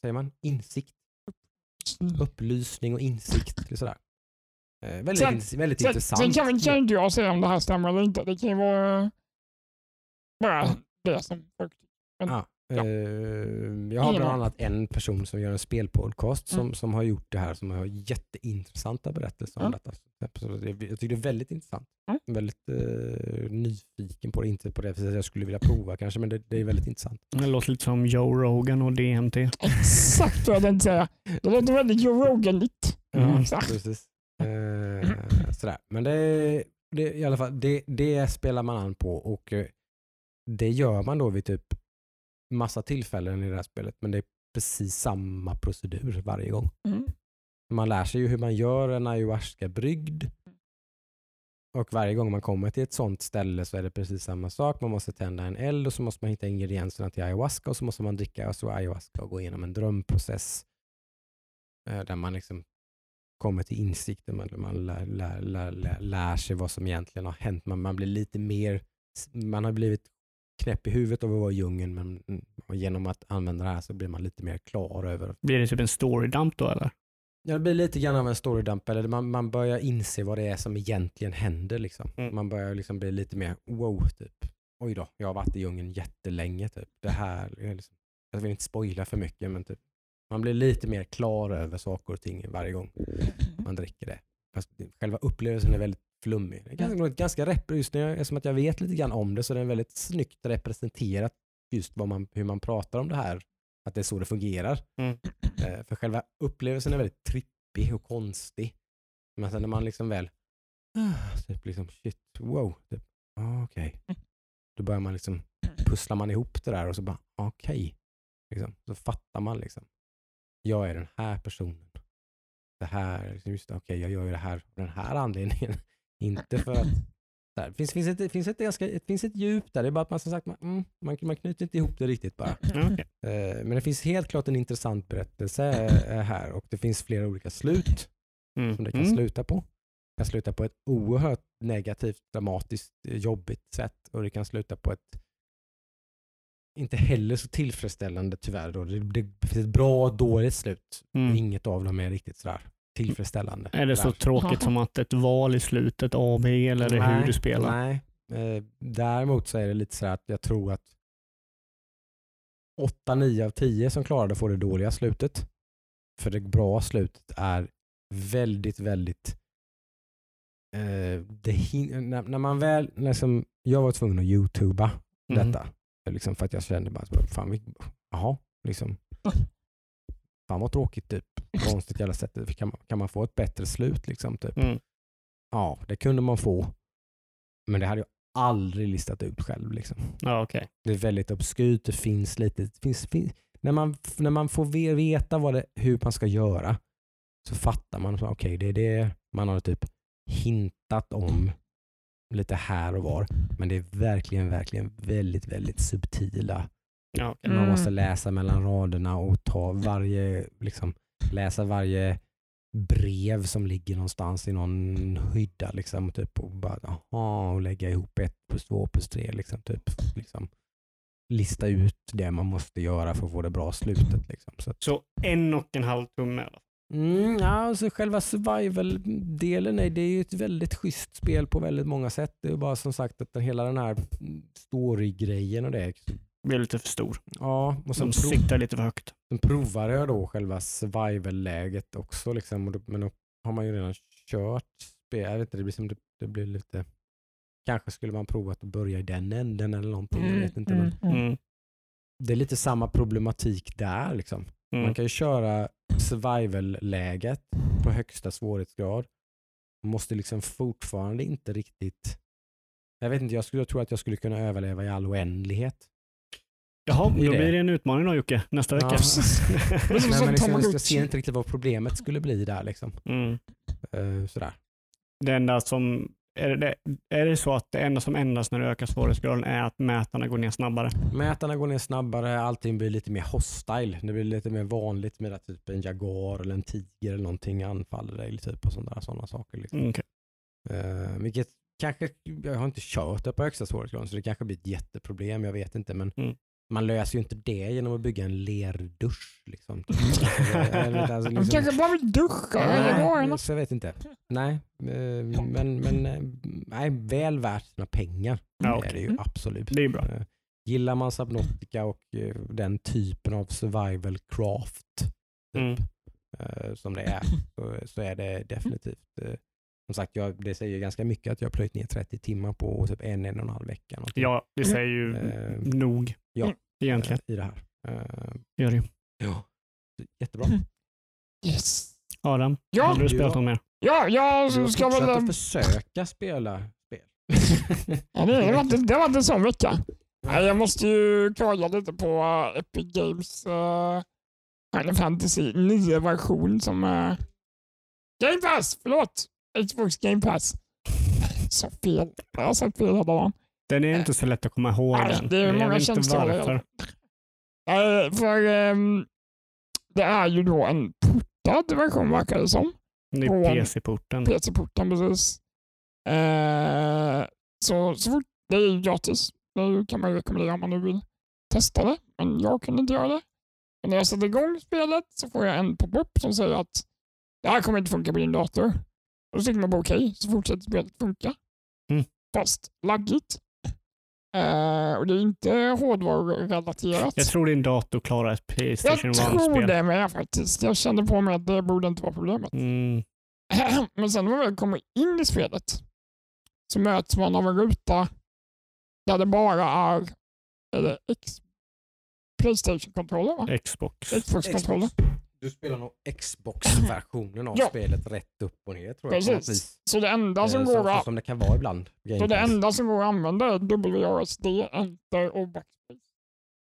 säger man, insikt upplysning och insikt. Sådär. Eh, väldigt Sen- ins- väldigt Sen, intressant. sen kan, kan inte jag säga om det här stämmer eller inte. Det kan ju vara bara det som folk Ja. Eh, jag har bland annat en person som gör en spelpodcast som, Mm. som har gjort det här som har jätteintressanta berättelser om Mm. detta. Jag tycker det är väldigt intressant. Mm. Väldigt eh, nyfiken på det, inte på det sättet jag skulle vilja prova kanske, men det, det är väldigt intressant. Det låter lite som Joe Rogan och DMT. Exakt vad jag tänkte säga. Det låter väldigt Joe Rogan-ligt. Mm. Exakt. Precis. Eh, sådär. Men det, det, i alla fall, det, det spelar man an på och eh, det gör man då vid typ massa tillfällen i det här spelet. Men det är precis samma procedur varje gång. Mm. Man lär sig ju hur man gör en ayahuasca-brygd. Och varje gång man kommer till ett sånt ställe så är det precis samma sak. Man måste tända en eld och så måste man hitta ingredienserna till ayahuasca och så måste man dricka alltså ayahuasca och gå igenom en drömprocess eh, där man liksom kommer till insikten, man, lär, lär, lär, lär sig vad som egentligen har hänt. Man, man blir lite mer, man har blivit knäpp i huvudet av att vara i djungeln men genom att använda det här så blir man lite mer klar över. Blir det typ en storydump då eller? Ja, det blir lite grann av en storydump, eller man, man börjar inse vad det är som egentligen händer. Liksom. Mm. Man börjar liksom bli lite mer wow, typ. Oj då, jag har varit i djungeln jättelänge. Typ. Det här, är liksom, jag vill inte spoila för mycket, men typ, man blir lite mer klar över saker och ting varje gång man dricker det. Fast själva upplevelsen är väldigt flummig. Det är ganska, ganska rep, just jag, eftersom att jag vet lite grann om det så är det väldigt snyggt representerat just man, hur man pratar om det här. Att det är så det fungerar. Mm. Eh, för själva upplevelsen är väldigt trippig och konstig. Men sen när man liksom väl, ah, typ liksom shit, wow, typ, ah, okej. Då börjar man liksom, pusslar man ihop det där och så bara, okej. Liksom. Så fattar man liksom, jag är den här personen. Det här, liksom, just okej, jag gör ju det här av den här anledningen. Inte för att där. finns, finns, ett, finns, ett ganska, det finns ett djup där, det är bara att man som sagt, man, mm, man, man knyter inte ihop det riktigt bara. Okej. Eh, Men det finns helt klart en intressant berättelse eh, här och det finns flera olika slut Mm. som det kan Mm. sluta på. Det kan sluta på ett oerhört negativt, dramatiskt, eh, jobbigt sätt och det kan sluta på ett inte heller så tillfredsställande tyvärr. Då. Det, det finns ett bra och dåligt slut. Mm. Inget av dem är riktigt sådär tillfredsställande. Är det så tråkigt som att ett val i slutet, A, B eller det hur du spelar? Nej. Eh, däremot så är det lite så här att jag tror att 8-9 av 10 som klarade får det dåliga slutet. För det bra slutet är väldigt, väldigt eh, när, när man väl, liksom, jag var tvungen att youtuba Mm. detta. Liksom för att jag kände bara, fan, vi- jaha, liksom. <laughs> Fan vad tråkigt typ. Konstigt jävla sätt. Kan man, kan man få ett bättre slut liksom? Typ? Mm. Ja, det kunde man få. Men det hade jag aldrig listat ut själv. Liksom. Ja, okej. Det är väldigt obskyrt, det finns lite... Det finns, finns, när, man, när man får ve- veta vad det, hur man ska göra så fattar man okej, det är det man har typ hintat om lite här och var. Men det är verkligen, verkligen väldigt, väldigt subtila Ja, okej. man Mm. måste läsa mellan raderna och ta varje, liksom, läsa varje brev som ligger någonstans i någon hydda liksom, typ, och, bara, aha, och lägga ihop ett plus två plus tre. Liksom, typ, liksom, lista ut det man måste göra för att få det bra slutet. Liksom. Så, att- Så en och en halv tumme. Eller? mm, ja, alltså, själva survival-delen är, det är ju ett väldigt schysst spel på väldigt många sätt. Det är bara som sagt att den- hela den här story-grejen och det. Blir lite för stor. Ja, och sen Som prov- siktar lite för högt. Sen provade jag då själva survival-läget också. Liksom, men då har man ju redan kört spel. Jag vet inte, det blir, som det, det blir lite... Kanske skulle man prova att börja i den änden eller någonting. Jag vet inte. Men Mm. det är lite samma problematik där. Liksom. Mm. Man kan ju köra survival-läget på högsta svårighetsgrad. Man måste liksom fortfarande inte riktigt... Jag vet inte, jag skulle tro att jag skulle kunna överleva i all oändlighet. Jaha, då det. blir det en utmaning då Jocke, nästa vecka. Ja. <laughs> Nej, men <laughs> liksom, jag ser inte riktigt vad problemet skulle bli där. Liksom. mm. Eh, sådär. Det enda som är det, är det så att det enda som ändras när du ökar svårighetsgraden är att mätarna går ner snabbare? Mätarna går ner snabbare, allting blir lite mer hostile. Det blir lite mer vanligt med att typ en jaguar eller en tiger eller någonting anfaller dig typ och sådana, sådana saker. Liksom. Mm, okej. Eh, vilket kanske, jag har inte kört det på högsta svårighetsgraden så det kanske blir ett jätteproblem, jag vet inte. Men Mm. Man löser ju inte det genom att bygga en lerdusch. Liksom. <laughs> Alltså, liksom- kanske bara vill duscha. så jag vet inte. Nej, eh, men, men eh, nej, väl värt sina pengar. Ja, Det är ju Mm. absolut. Det är bra. Eh, Gillar man Subnautica och den typen av survival craft typ, Mm. som det är <laughs> så, så är det definitivt. Som sagt, jag, det säger ganska mycket att jag har plöjt ner 30 timmar på typ en, en och en halv vecka. någonting, Ja, det säger ju Eh, nog ja. Egentligen. eh, I det här. Eh, Gör det. ja. Jättebra. Mm. Yes. Adam, Ja, har du spelat något mer? ja, jag Du ska väl... att försöka spela spel. <laughs> Ja, det, det, var inte, det var inte en sån vecka. Nej, jag måste ju klaga lite på Epic Games uh, Final Fantasy 9-version som uh, Game Pass, förlåt! Xbox Game Pass. sa fel. Jag har sagt fel hela dagen. Den är inte så lätt att komma ihåg. Den. det är många känslor. Eh, för ehm, det är ju då en portad version verkar det som. Det är PC-porten. PC-porten precis. Eh, så, så fort, det är ju gratis. Det kan man rekommendera om man nu vill testa det. Men jag kunde inte göra det. Men när jag sätter igång spelet så får jag en pop-up som säger att det här kommer inte funka på din dator. Och då trycker man på okej, så fortsätter spelet funka. Mm. Fast laggigt. Eh, och det är inte hårdvarurelaterat. Jag tror din dator klarar ett Jag Playstation tror 1-spel. det med faktiskt. Jag kände på mig att det borde inte vara problemet. Mm. <clears throat> Men sen när man väl kommer in i spelet så möts man av en ruta där det bara är, är Playstation-kontroller? Xbox. Xbox-kontroller. Du spelar nog Xbox-versionen av Ja. spelet rätt upp och ner tror jag. Precis. Så det enda Eh, som så- går att, Som det kan vara ibland. så det enda som går att använda är WASD, Enter och Backspace.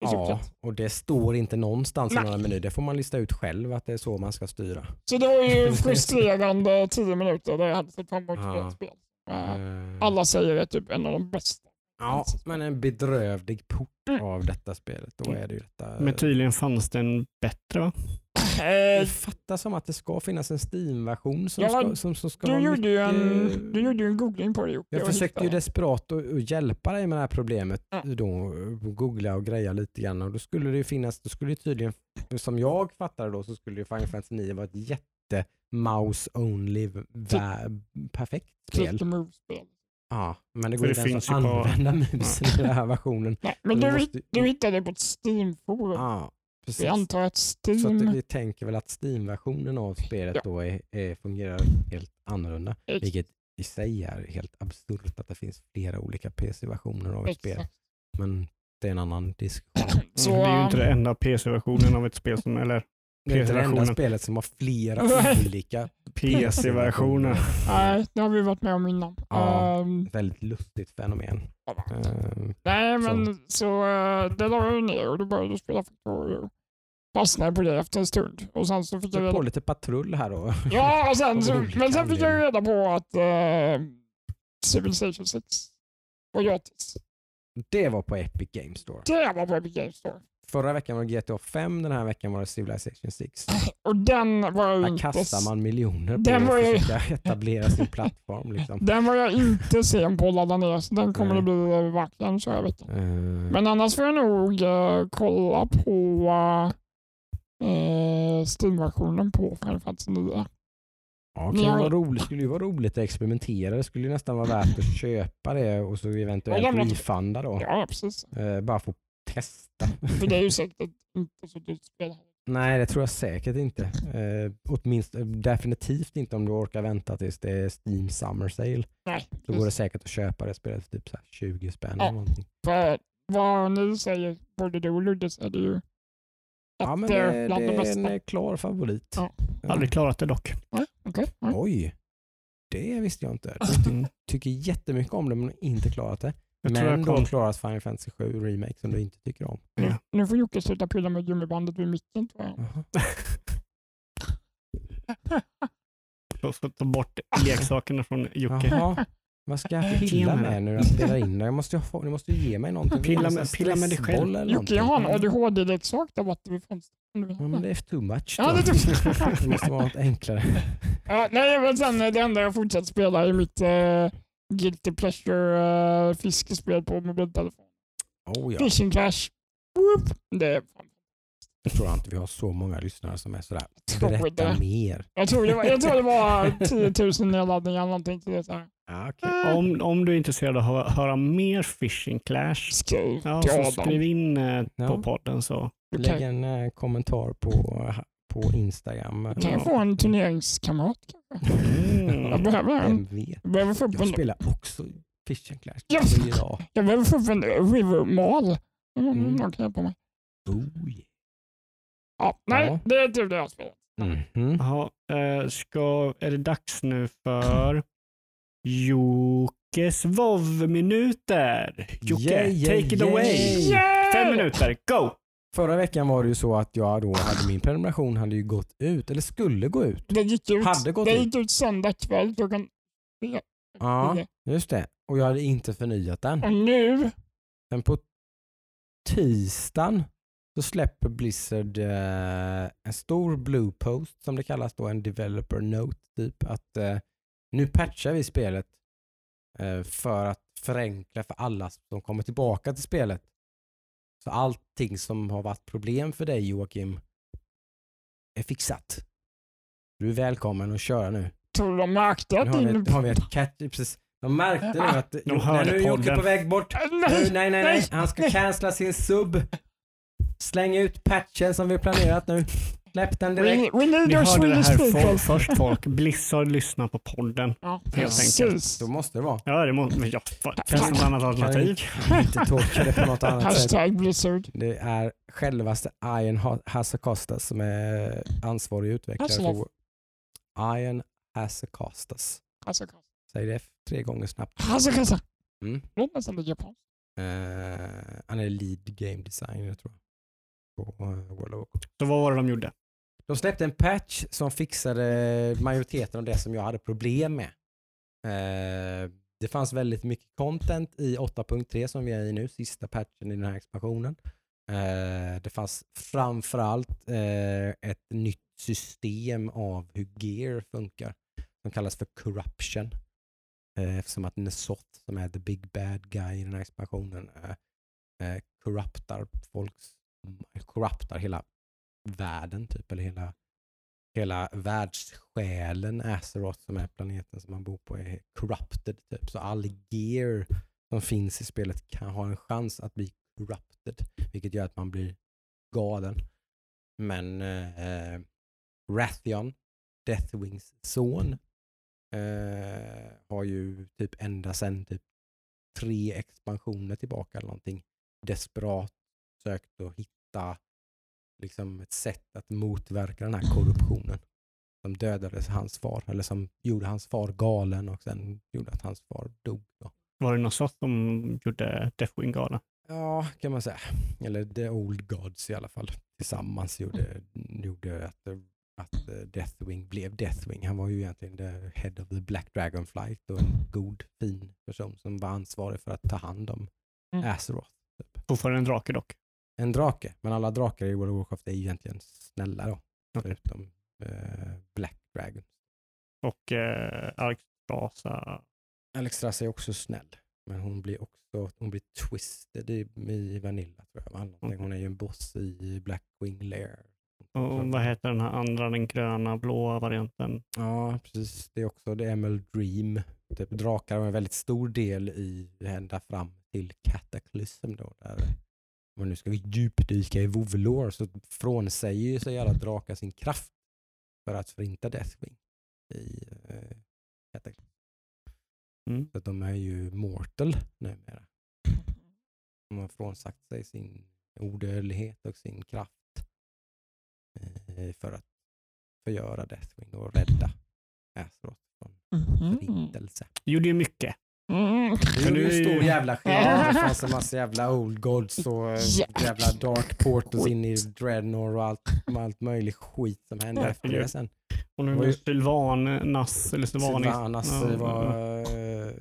Ja, och det står inte någonstans Nej. i några meny. Det får man lista ut själv att det är så man ska styra. Så det var ju <laughs> frustrerande tio minuter där jag hade sett fram emot Ja. spel. Eh, Eh, Alla säger det är typ en av de bästa. Ja, men en bedrövlig port Mm. av detta spelet. Då är det ju detta. Men tydligen fanns det en bättre va? Eh, Jag fattar som att det ska finnas en Steam-version som, Ja, ska, som, som ska Du ha gjorde, ju mycket- en, du gjorde ju en googling på det Jocke. Jag försökte ju desperat att, att hjälpa dig med det här problemet. Ja. Då, googla och greja lite grann och då skulle det ju finnas, då skulle det tydligen, som jag fattade då, så skulle ju Final Fantasy 9 vara ett jätte mouse only vä- perfekt spel. Click and move-spel. Ja, men det går inte ens att ju på- använda <laughs> musen i den här versionen. Nej, men du, måste- du hittade det på ett Steam-forum. Ja, precis. Vi antar att Så Steam... att vi tänker väl att Steam-versionen av spelet Ja. då är, är, fungerar helt annorlunda. Ex- Vilket i sig är helt absurt att det finns flera olika PC-versioner av ett spel. Exakt. Men det är en annan diskussion. <clears throat> Så, det är ju inte um, det enda PC-versionen av ett spel som, eller Det är inte det enda spelet som har flera <laughs> olika PC-versioner. Nej, det har vi varit med om innan. Ja. Ett väldigt lustigt fenomen. Ehm, nej, men så, eh, det la jag ner och då började jag spela Factorio. Fastnade på det efter en stund. Och sen så fick jag reda på lite patrull här då. Ja, och sen, så, men sen fick jag reda på att uh, Civilization 6 var gratis. Det var på Epic Games Store. Det var på Epic Games Store. Förra veckan var det GTA 5, den här veckan var det Civilization 6. <laughs> Och den var jag inte, kastar man miljoner på Den att var ju- försöka <laughs> etablera sin <laughs> plattform. Liksom. den var jag inte sen på att ladda ner, så den kommer Nej. det bli verkligen så jag vet. Ehm, Men annars får jag nog eh, kolla på uh, Steam-versionen på Final Fantasy 9. Ja, jag- vara roligt, skulle ju vara roligt att experimentera. Det skulle ju nästan vara värt att köpa det och så eventuellt refunda då. Ja, precis. Eh, bara få testa. För det är ju <laughs> säkert inte så dyrt spel. Nej, det tror jag säkert inte. Eh, åtminstone, definitivt inte om du orkar vänta tills det är Steam Summer Sale. Nej, Då går det säkert att köpa det spelet för typ så här 20 spänn Ja. eller någonting. för vad ni säger, både du och Ludde, så är det ju Ja, men eh, det, bland det de är bästa. en eh, klar favorit. Ja. Aldrig klarat det dock. Ja, okej. Ja. Oj, det visste jag inte. Jag tycker jättemycket om det men har inte klarat det. Jag tror men jag kom, klarat Final Fantasy 7 Remake som du inte tycker om. Nu, nu får Jocke sluta pilla med gummibandet vid micken tror jag. Så- <laughs> så ta bort leksakerna från Jocke. Jaha. Vad ska jag <laughs> pilla med nu när jag spelar in det? Jag måste få, du måste ju ge mig någonting. Pilla med- pilla med dig själv. Jocke, jag har en. ADHD-leksak där borta vid fönstret. Ja, men det är too much då. Ja, det är <laughs> det måste vara något enklare. Ja, nej, men sen eh, det enda jag fortsatt spela är mitt uh, Guilty Pleasure uh, fiskespel på mobiltelefon. Oh, ja. Fishing Clash. Whoop. Det är fan Jag tror inte vi har så många lyssnare som är sådär, berätta mer. Jag tror det var, jag tror det var <laughs> 10 000 nedladdningar eller någonting till det. Så här. Ja, okej. Om, om du är intresserad av att hö- höra mer Fishing Clash, Skriv ja, så skriv in eh, Ja. på podden så. Lägg en eh, kommentar på, på Instagram. kan jag få en turneringskamrat kanske? Jag Mm. behöver Vem en. vet? Jag behöver få Jag en, spelar också Fish and Clash. Ja. Det blir bra. jag behöver få upp en River Mall. Mm, Mm. Kan hjälpa mig. Oh, yeah. Ja, nej, Ja. det är typ det jag spelar. Mhm. Jaha, eh, ska, är det dags nu för Jokes vov-minuter? Jocke, Yeah, yeah, take it yeah. away. Yeah! Fem minuter, go! Förra veckan var det ju så att jag då hade min prenumeration hade ju gått ut, eller skulle gå ut. Det gick ut, Hade gått det ut. gick ut söndag kväll klockan tre. Ja, just det. Och jag hade inte förnyat den. Och nu, Men på tisdagen så släpper Blizzard eh, en stor blue post som det kallas då, en developer note typ. Att eh, nu patchar vi spelet eh, för att förenkla för alla som kommer tillbaka till spelet. Så allting som har varit problem för dig Joakim är fixat. Du är välkommen att köra nu. tror du de märkte att Nu din... ett, har vi ett <laughs> cat, precis. De märkte nu att De hörde nu är Jocke podden. på väg bort. Nu, nej, nej, nej. Han ska cancella sin sub. Släng ut patchen som vi planerat nu. Släpp den direkt. We, we need Ni your hörde det Swedish här people. for, först folk. Blizzard lyssnar på podden. Ja, enkelt. precis. Så måste det vara. Ja, det må, men ja, fan, finns det något annat Kan alternativ? kan inte tolka det på något annat sätt. Hashtag Blizzard. Det är självaste Ian Ha- som är ansvarig utvecklare Hasselhoff. för Ian Hasekostas. Alltså, Säg det tre gånger snabbt. alltså. Mm. Låt nästan ligga på. Eh, han är lead game designer tror jag. På eh, World of Warcraft. Så vad var det de gjorde? De släppte en patch som fixade majoriteten av det som jag hade problem med. Eh, det fanns väldigt mycket content i 8.3 som vi är i nu, sista patchen i den här expansionen. Eh, det fanns framförallt eh, ett nytt system av hur gear funkar som kallas för corruption. Eh, eftersom att Nesoth som är the big bad guy i den här expansionen eh, eh corruptar folks, corruptar hela världen typ, eller hela, hela världssjälen Azeroth som är planeten som man bor på är corrupted typ. Så all gear som finns i spelet kan ha en chans att bli corrupted, vilket gör att man blir galen. Men eh, Rathion, Deathwings son, eh, har ju typ ända sedan typ tre expansioner tillbaka eller någonting desperat sökt att hitta liksom ett sätt att motverka den här korruptionen som dödade hans far, eller som gjorde hans far galen och sen gjorde att hans far dog. Då. Var det något sånt som gjorde Deathwing galen? Ja, kan man säga. Eller The Old Gods i alla fall. Tillsammans gjorde, gjorde att, att eh, Deathwing blev Deathwing. Han var ju egentligen the head of the Black Dragon Flight och en god, fin person som var ansvarig för att ta hand om Mm. Azeroth. Typ. Fortfarande en drake dock. En drake, men alla drakar i World of Warcraft är ju egentligen snälla då. Okej. Förutom eh, Black Dragon. Och eh, Alexstrasza. Alexstrasza är också snäll. Men hon blir också hon blir twisted i, i Vanilla tror jag. Okej. Hon är ju en boss i Blackwing Lair. Och vad heter den här andra, den gröna, blåa varianten? Ja, precis. Det är också The Emerald Dream. Typ drakar har en väldigt stor del i ända fram till Cataclysm då. Där om nu ska djupdyka i Vovlor så frånsäger ju sig alla drakar sin kraft för att förinta Deathwing i eh, Cataclysm. Mm. Så att de är ju mortal numera. De har frånsagt sig sin odödlighet och sin kraft eh, för att förgöra Deathwing och rädda Azeroth från Mhm. förintelse. Det gjorde ju mycket. Mm. Det Men är ju du- stor jävla skillnad. Det fanns en massa jävla old gods och eh, jävla dark portals in i Dreadnought och allt, allt möjligt skit som hände efter det sen. Och nu Det var Sylvanas, eller Sylvanis, Sylvanas ja, var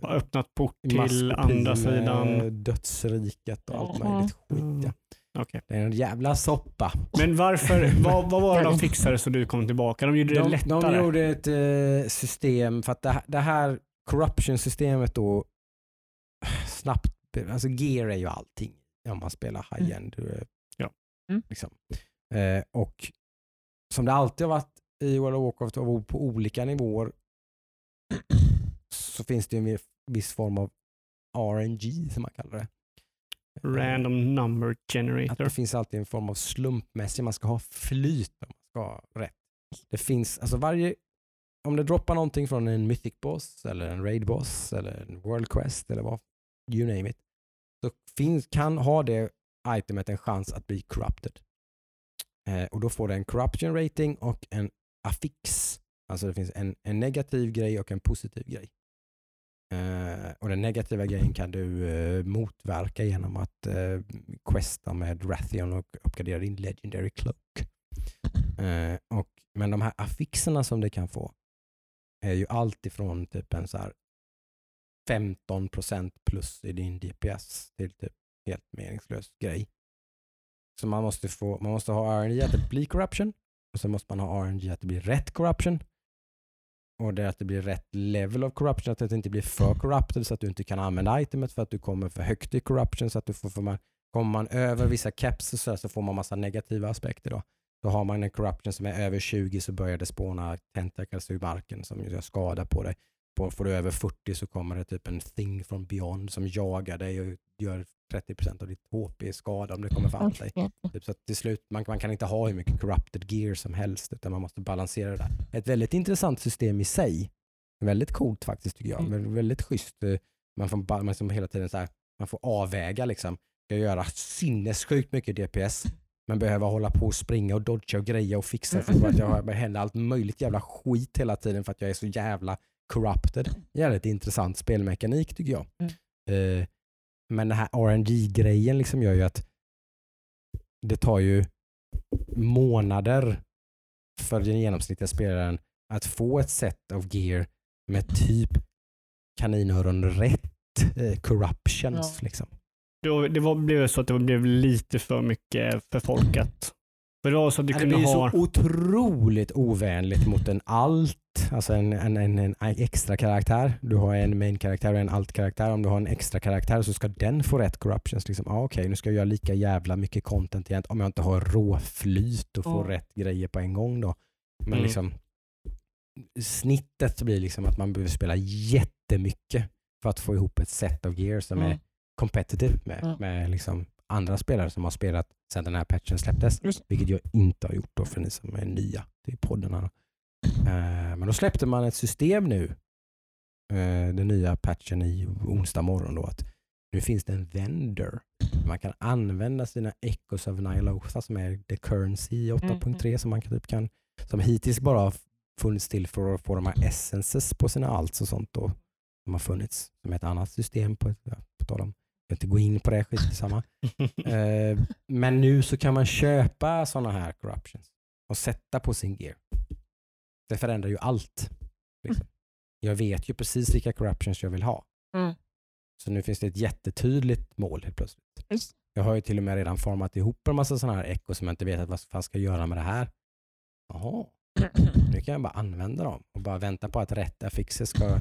har öppnat port till andra sidan. dödsriket och allt möjligt skit. Mm. Ja. Okej. Det är en jävla soppa. Men varför, <laughs> vad, vad var det de fixade så du kom tillbaka? De gjorde det De, lättare. de gjorde ett eh, system för att det, det här corruption-systemet då snabbt, alltså gear är ju allting om man spelar high-end. eh, Ja. Mm. Liksom. Eh, och som det alltid har varit i World of Warcraft och på olika nivåer så finns det ju en viss form av RNG som man kallar det. Random number Att generator. det finns alltid en form av slumpmässig, man ska ha flyt om man ska ha rätt. Det finns, alltså varje, om det droppar någonting från en mythic boss eller en raid boss eller en world quest eller vad, you name it, så finns, kan ha det itemet en chans att bli corrupted. Eh, och då får det en corruption rating och en affix. Alltså det finns en, en negativ grej och en positiv grej. Eh, och den negativa grejen kan du eh, motverka genom att eh, questa med Rathion och uppgradera din Legendary Cloak. <laughs> Eh, och, men de här affixerna som det kan få är ju allt ifrån typ en så här 15% plus i din DPS till typ helt meningslös grej. Så man måste, få, man måste ha RNG att det blir corruption och så måste man ha RNG att det blir rätt corruption. Och det är att det blir rätt level of corruption, att det inte blir för corrupted så att du inte kan använda itemet för att du kommer för högt i corruption så att du får, får man, kommer man över vissa caps och så, så får man massa negativa aspekter då. Då har man en corruption som är över 20 så börjar det spåna tentacles ur marken som gör skada på dig. Får du över 40 så kommer det typ en thing from beyond som jagar dig och gör 30% av ditt HP skada om det kommer fram dig. Typ så att till slut, man, man kan inte ha hur mycket corrupted gear som helst utan man måste balansera det där. Ett väldigt intressant system i sig. Väldigt coolt faktiskt tycker jag. Mm. Väldigt, schysst. eh, Man får, man får hela tiden så här, man får avväga liksom. Ska jag göra sinnessjukt mycket DPS men behöva hålla på och springa och dodga och greja och fixa för att jag händer allt möjligt jävla skit hela tiden för att jag är så jävla corrupted. Jävligt intressant spelmekanik tycker jag. Eh, men den här RNG-grejen liksom gör ju att det tar ju månader för den genomsnittliga spelaren att få ett set of gear med typ kaninöron rätt eh, corruptions. Ja. Liksom. Då, det var, blev så att det blev lite för mycket för folket. För det var så att du Det kunde blir ha... så otroligt ovänligt mot en alt, alltså en, en, en, en extra karaktär. Du har en main karaktär och en alt karaktär. Om du har en extra karaktär så ska den få rätt corruptions. Liksom, ah, Okej, nu ska jag göra lika jävla mycket content igen om jag inte har råflyt och får rätt grejer på en gång då. Men Mm. liksom snittet blir liksom att man behöver spela jättemycket för att få ihop ett set of gear som är Mm. Competitive med, Ja. med liksom andra spelare som har spelat sedan den här patchen släpptes. Just. Vilket jag inte har gjort då för ni som är nya till poddarna. Eh, men då släppte man ett system nu, eh, den nya patchen i onsdag morgon då, att nu finns det en vendor. Man kan använda sina Echoes of Nylosa som är the currency i 8.3 som man kan, typ kan, som hittills bara har funnits till för att få de här essences på sina alts och sånt då. Som har funnits som ett annat system på, på tal om, jag vill inte gå in på det, skit samma. <laughs> Eh, men nu så kan man köpa sådana här corruptions och sätta på sin gear. Det förändrar ju allt. Liksom. Jag vet ju precis vilka corruptions jag vill ha. Mm. Så nu finns det ett jättetydligt mål helt plötsligt. Just. Jag har ju till och med redan format ihop en massa sådana här echo som jag inte vet vad fan ska jag göra med det här. Jaha, nu kan jag bara använda dem och bara vänta på att rätt affixer ska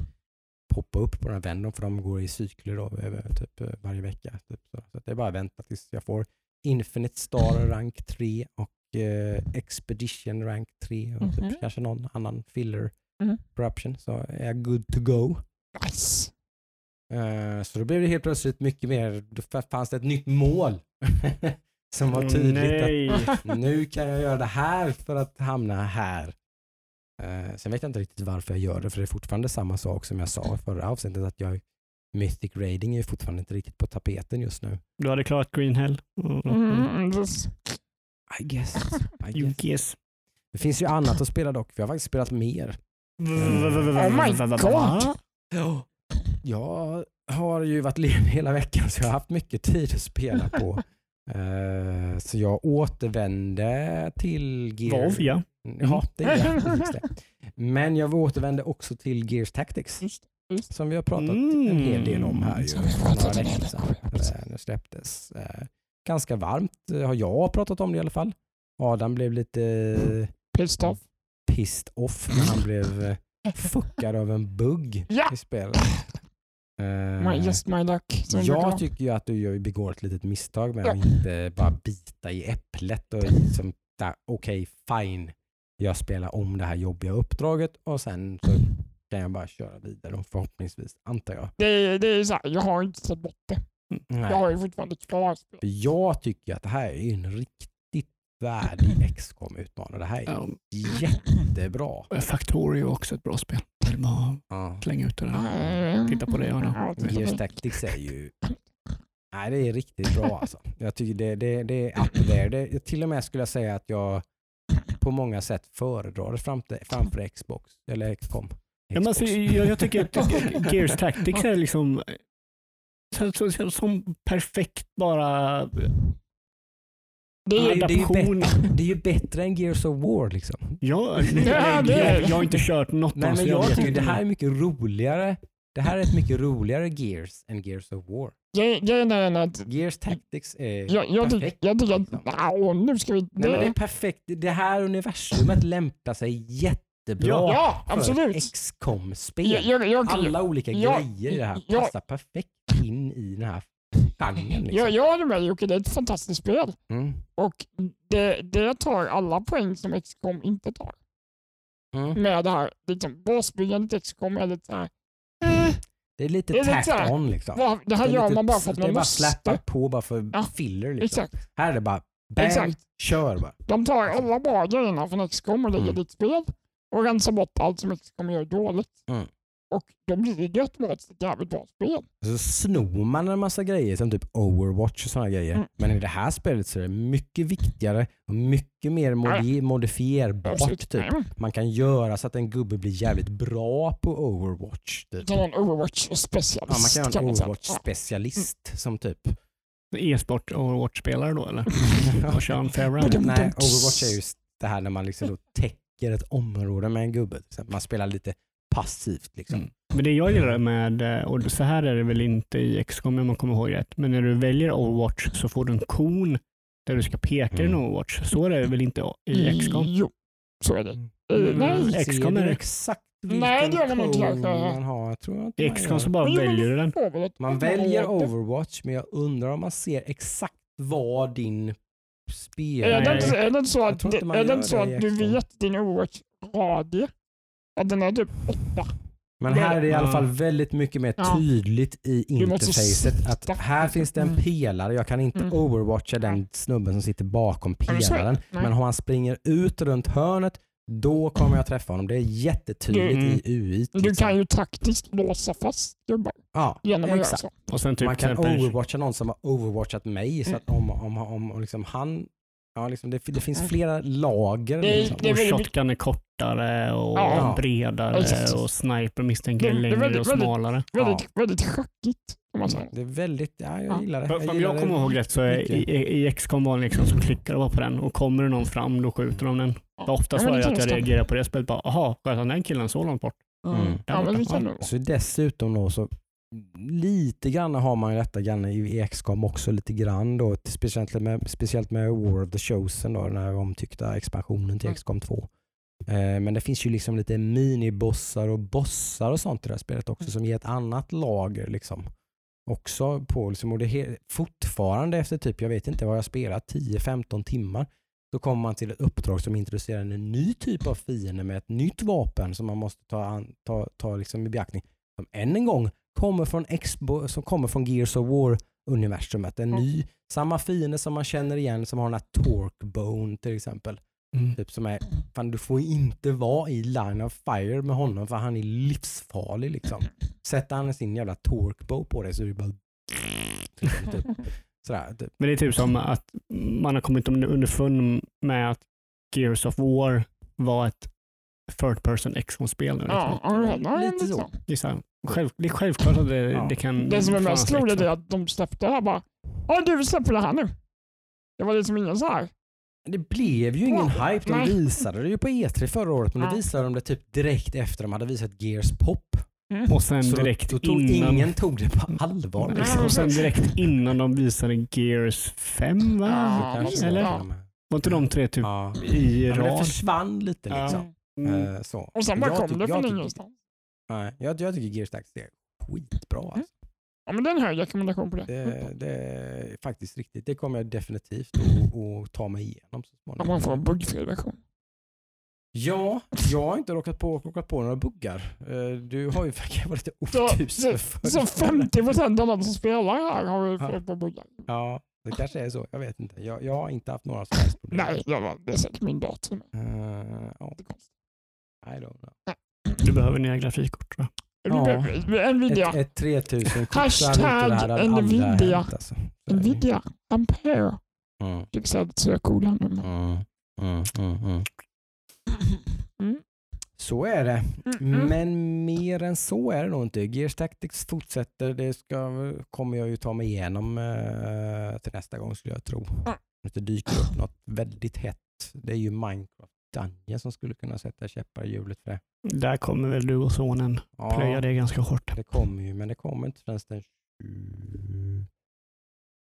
poppa upp på den här vändon för de går i cykler då, över typ eh, varje vecka. Typ så. så det är bara att vänta tills jag får Infinite Star rank 3 och eh, Expedition rank 3 och typ Mhm. kanske någon annan filler Mhm. corruption så är jag good to go. Nice. Eh, Så då blev det helt plötsligt mycket mer, då fanns det ett nytt mål <laughs> som var tydligt nej. att nu kan jag göra det här för att hamna här. Eh, Sen vet jag inte riktigt varför jag gör det för det är fortfarande samma sak som jag sa i förra avsnittet att jag Mythic Raiding är fortfarande inte riktigt på tapeten just nu. Du hade klarat Green Hell. Mm. Mm. I guess. I You guess. guess. Det finns ju annat att spela dock, för jag har faktiskt spelat mer. Oh my god. Ja. Jag har ju varit ledig hela veckan så jag har haft mycket tid att spela på. Eh, så jag återvände till Gear... Vov, ja. Ja, det är <laughs> det. Men jag återvände också till Gears Tactics Just. som vi har pratat Mm. en hel del om här ju Som vi har för pratat några en hel veckor del sedan. om. Eh, Nu släpptes. Eh, Ganska varmt eh, har jag pratat om det i alla fall. Adam blev lite Pissed off. pissed off när han blev fuckad av en bugg <laughs> Ja. i spelet. My, just my luck. som det jag tycker ju att du gör- begår ett litet misstag med Ja. att inte bara bita i äpplet och liksom, där, okej fine, jag spelar om det här jobbiga uppdraget och sen så kan jag bara köra vidare och förhoppningsvis, antar jag. Det, är- det är så här, jag har inte sett bort det. Jag Nej. har ju fortfarande klarat spelet. För jag tycker att det här är en riktigt värdig <clears throat> XCOM-utmanare. Det här är Ja, jättebra. Factorio är också ett bra spel. Jag vill bara Ja. slänga ut det där. Mm. Titta på det. Ja, Gears det. Tactics är ju Nej, det är riktigt bra alltså. Jag tycker det, det, det är up there. Det, till och med skulle jag säga att jag på många sätt föredrar framför, framför Xbox eller XCOM. Ja, men alltså, jag, jag tycker att <laughs> Gears Tactics är liksom så, som perfekt bara Det är, är, det, är ju bättre, det är ju bättre än Gears of War liksom. Ja, <laughs> Ja, jag, jag har inte kört något Nej, men jag tycker det här är mycket roligare. det här är ett mycket roligare Gears än Gears of War. Gre- Grejen är att Gears Tactics är jag, jag, perfekt. jag tycker att liksom. ja, nu ska vi... Nej, men det är perfekt. Det här universumet lämpar sig jättebra ja, för absolut. ett XCOM-spel. Jag, jag, jag, Alla olika Ja, grejer i det här ja. passar perfekt in i den här genren. Liksom. jag, jag håller med Jocke, det är ett fantastiskt spel. Mm. Och det, det tar alla poäng som XCOM inte tar. Mm. Med det här liksom, basbyggandet XCOM är lite så här, eh, Det är lite tacked on liksom. vad, det här Det gör lite- man bara för att Det är man bara måste. släppa på bara för Ja, filler. Liksom. Exakt. Här är det bara bang, Exakt. kör bara. De tar alla bra grejerna från XCOM och lägger Mm. ditt spel och rensar bort allt som XCOM gör dåligt. Mm. Och då blir det gött med ett jävligt bra spel. Så snor man en massa grejer som typ Overwatch och sådana grejer. Mm. Men i det här spelet så är det mycket viktigare och mycket mer modi- modifierbart. Typ. Mm. Man kan göra så att en gubbe blir jävligt bra på Overwatch. Typ. Det vara en Ja, man Overwatch-specialist. kan ha en. Overwatch-specialist som typ... E-sport Overwatch-spelare då eller? <laughs> Och kör en fair round? Badum. Nej, Overwatch är just det här när man liksom då täcker ett område med en gubbe. Man spelar lite passivt liksom. Mm. Men det jag gillar med, eh, och så här är det väl inte i XCOM om man kommer ihåg rätt, men när du väljer Overwatch så får du en kon där du ska peka Mm. din Overwatch. Så är det väl inte i XCOM? Jo, så är det. Eh, Mm. nej. XCOM är du det. exakt Nej, det gör man inte man har. Jag tror inte I XCOM så bara Men väljer du den. Man väljer Overwatch men jag undrar om man ser exakt vad din Är spelare... det, är det inte så att, man är det så det att i du vet din Overwatch-radie? Den är typ åtta? Men här är det i alla Ja. fall väldigt mycket mer Ja. tydligt i Du interfacet att här finns det en Mm. pelare. Jag kan inte Mm. overwatcha den snubben som sitter bakom pelaren. Men om han springer ut runt hörnet då kommer jag träffa honom. Det är jättetydligt Mm. i UI. Du liksom. kan ju taktiskt låsa fast gubbar ja, genom att göra exakt. så. Och sen typ Man kan exempel- overwatcha någon som har overwatchat mig. Så Mm. att om, om, om, om liksom han... Ja, liksom det, det finns flera lager. Det liksom. det och shotgun är kortare och Ja. bredare Exakt. och sniper misstänker Det- jag det är längre väldigt- och väldigt- smalare. Väldigt, väldigt schackigt säga. Det är väldigt... Ja, jag Ja. gillar det. För, för om gillar jag det kommer ihåg rätt så är i, i, i XCOM var det liksom så klickar du bara på den och kommer det någon fram då skjuter de den. Oftast Ja, var det det att jag reagerade på det spelet bara, jaha, sköt han den killen så långt bort? Mm. Ja, men det kan Ja. det vara. Så dessutom då så lite grann har man detta grann i XCOM också lite grann då, speciellt med, speciellt med War of the Chosen då, den här omtyckta expansionen till Mm. XCOM 2. Eh, men det finns ju liksom lite minibossar och bossar och sånt i det här spelet också som ger ett annat lager liksom. Också på liksom, och det fortfarande efter typ, jag vet inte vad jag spelat, 10-15 timmar så kommer man till ett uppdrag som introducerar en ny typ av fiende med ett nytt vapen som man måste ta, an, ta, ta liksom i beaktning. Som än en gång kommer från, Xbo, som kommer från Gears of War-universumet. En Mm. ny, samma fiende som man känner igen som har den här Torque Bone till exempel. Mm. Typ som är, fan du får inte vara i line of fire med honom för han är livsfarlig liksom. Sätter han sin jävla Torque Bow på dig så är det bara typ, sådär, typ. Men det är typ som att man har kommit under- underfund med att Gears of War var ett third person XCOM-spel nu. Ja, Liksom. ja, Lite så. så. Själv, det är självklart att det, Ja. det kan... Det som är mest roligt liksom. är att de släppte det här bara. Ja du, vi släpper det här nu. Det var liksom ingen så här. Det blev ju ingen hype. De Nej. visade det ju på E3 förra året men Ja. då visade de det typ direkt efter de hade visat Gears Pop. Och sen Så då- direkt då tog innan... ingen tog det på allvar. Liksom. Och sen direkt innan de visade Gears 5 va? Ja, eller? det ja. var inte de tre typ Ja. i Ja, men det rad? försvann lite Ja. liksom. Mm. Eh, så. Och sen bara Jag kom det från ingenstans. Nej, jag, jag tycker Gears Tactics är skitbra. Mm. Alltså. Ja men det är en hög rekommendation på det. Det, det är faktiskt riktigt. Det kommer jag definitivt att, ta mig igenom så Om småningom. man får en buggfri version. Ja, jag har inte råkat på, råkat på några buggar. Eh, Du har ju verkar vara lite otur. så, så 50% av de som spelar här har ju fått på buggar. Ja, det kanske är så. Jag vet inte. Jag, jag har inte haft några som helst problem. Nej, det, är säkert min dator. Uh, ja. I don't know. Du behöver nya grafikkort jag. Ja. Nvidia. Ett, ett 3000 kort Hashtag Nvidia. hänt, alltså. Så är det. Nvidia. Ampere. Mm, sökord här nu. mm, mm, mm, mm. Mm. Så är det. Mm, mm. Men mer än så är det nog inte. Gears Tactics fortsätter. Det ska, kommer jag ju ta mig igenom eh, till nästa gång skulle jag tro. Mm. Att det dyker upp något väldigt hett. Det är ju Minecraft Danje som skulle kunna sätta käppar i hjulet för det. Där kommer väl du och sonen plöja Ja, det ganska hårt. det kommer ju, men det kommer inte förrän den 20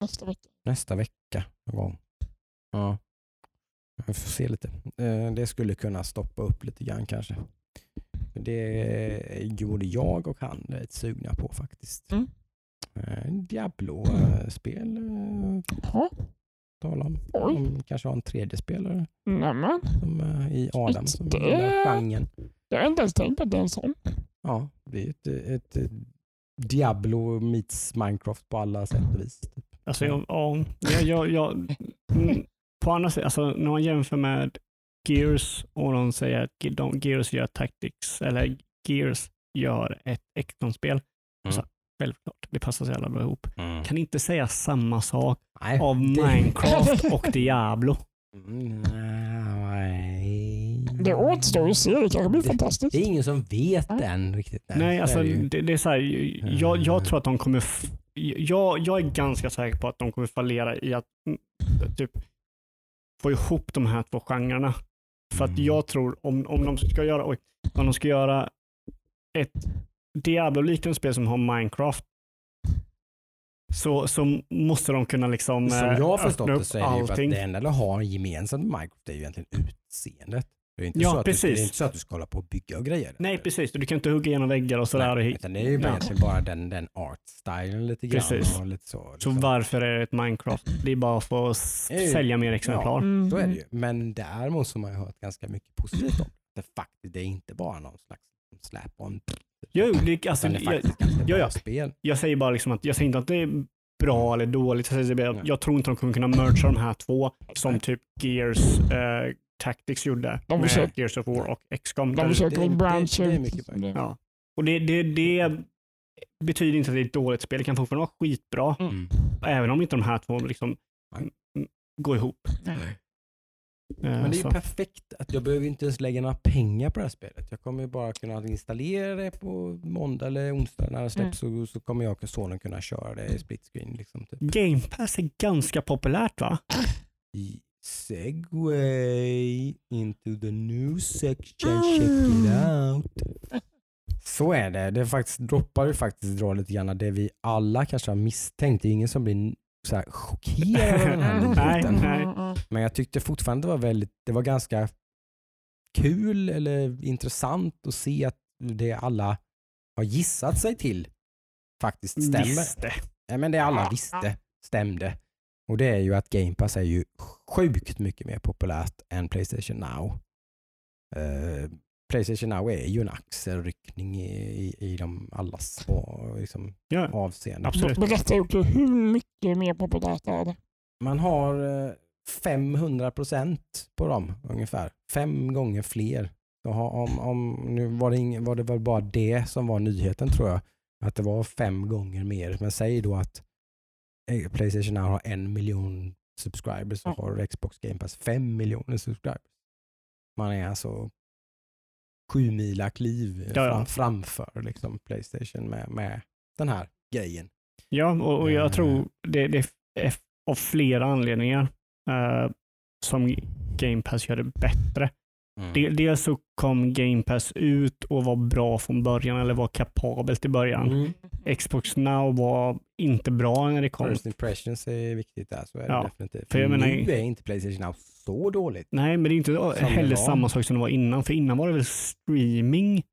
Nästa vecka. nästa vecka någon gång. Ja. Vi får se lite. Eh, Det skulle kunna stoppa upp lite grann kanske. Det gjorde jag och han lite sugna på faktiskt. Mm. Eh, Diablo-spel Ja, tala om. Oj. De kanske har en tredje spelare nämen. som, eh, i Adam som Det- gillar genren. Jag har inte ens tänkt på att det är en sån. Ja, det är ett, ett, ett Diablo meets Minecraft på alla sätt och vis. Typ. Alltså, jag, ja, jag, jag, <laughs> mm, på andra sidan, alltså, när man jämför med Gears och de säger att de, Gears gör Tactics, eller Gears gör ett XCOM-spel. Alltså, självklart, det passar så jävla bra ihop. Kan inte säga samma sak Nej, av det- Minecraft <laughs> och Diablo. Mm, Nej. Det återstår ju att se. Det kanske blir Det- fantastiskt. Det är ingen som vet än riktigt. Nej, så alltså det det, är så här, jag, jag tror att de kommer... Jag, jag är ganska säker på att de kommer fallera i att mm, typ få ihop de här två genrerna. För att Mm. jag tror om, om de ska göra, oj, om de ska göra ett Diablo-liknande spel som har Minecraft så, så måste de kunna liksom Som eh, jag har öppna förstått det så är det ju för att allting. det enda du har gemensamt med Minecraft är ju egentligen utseendet. Det är inte, Ja, så, att du, det precis. är inte så att du ska hålla på och bygga och grejer. Nej, precis. Du kan inte hugga igenom väggar och sådär. Nej, utan det är ju bara Ja. egentligen bara den, den art-stylen lite grann. Precis. Och lite så, Så liksom. varför är det ett Minecraft? Det är bara för att sälja mer exemplar. Mm. Så är det ju. Men däremot så har man ju hört ganska mycket positivt om det. Faktiskt, det är inte bara någon slags slap on. Jo, det, alltså, det är jag, faktiskt ganska ja, bra ja. spel. jag säger bara liksom att jag säger inte att det är bra eller dåligt. Jag, säger bara, Nej. jag tror inte de kommer kunna mergea de här två som Nej. typ Gears eh, Tactics gjorde De med försöker- Gears of War och XCOM. De försöker ut. möjligt. Ja. Och det, det, det betyder inte att det är ett dåligt spel. Det kan fortfarande vara skitbra. Mm. Även om inte de här två liksom Nej. mm, går ihop. Eh, Men det är ju perfekt att jag behöver inte ens lägga några pengar på det här spelet. Jag kommer ju bara kunna installera det på måndag eller onsdag när det släpps så, så kommer jag och sonen kunna köra det i split screen. Liksom, typ. Game Pass är ganska populärt va? I Segway into the new section, check it out. Så är det. Det faktiskt, droppar ju faktiskt dra lite grann det vi alla kanske har misstänkt. Det är ingen som blir så här chockerad av den här <laughs> nyheten. nej. Men jag tyckte fortfarande det var väldigt, det var ganska kul eller intressant att se att det alla har gissat sig till faktiskt stämmer. Visste. Nej, men det alla visste stämde. Och det är ju att Game Pass är ju sjukt mycket mer populärt än Playstation Now. Eh, Playstation Now är ju en axelryckning i, i, i de allas och, liksom, Ja, avseenden. absolut. Berätta Jocke, hur mycket mer populärt är det? Man har eh, 500 procent på dem ungefär. Fem gånger fler. Om, om, nu var det, ing, var det väl bara det som var nyheten tror jag. Att det var fem gånger mer. Men säg då att eh, Playstation Now har en miljon subscribers så Ja. har Xbox Game Pass fem miljoner subscribers. Man är alltså sju mila kliv eh, Ja, ja. Fram, framför liksom Playstation med, med den här grejen. Ja, och, och jag Eh. tror det, det är av flera anledningar eh, som Game Pass gör det bättre. Mm. De- Dels så kom Game Pass ut och var bra från början, eller var kapabelt i början. Mm. Xbox Now var inte bra när det kom. First impressions är viktigt där, så är det Ja, definitivt. för jag nu menar- är inte Playstation Now så dåligt. Nej, men det är inte det heller samma sak som det var innan. För innan var det väl streaming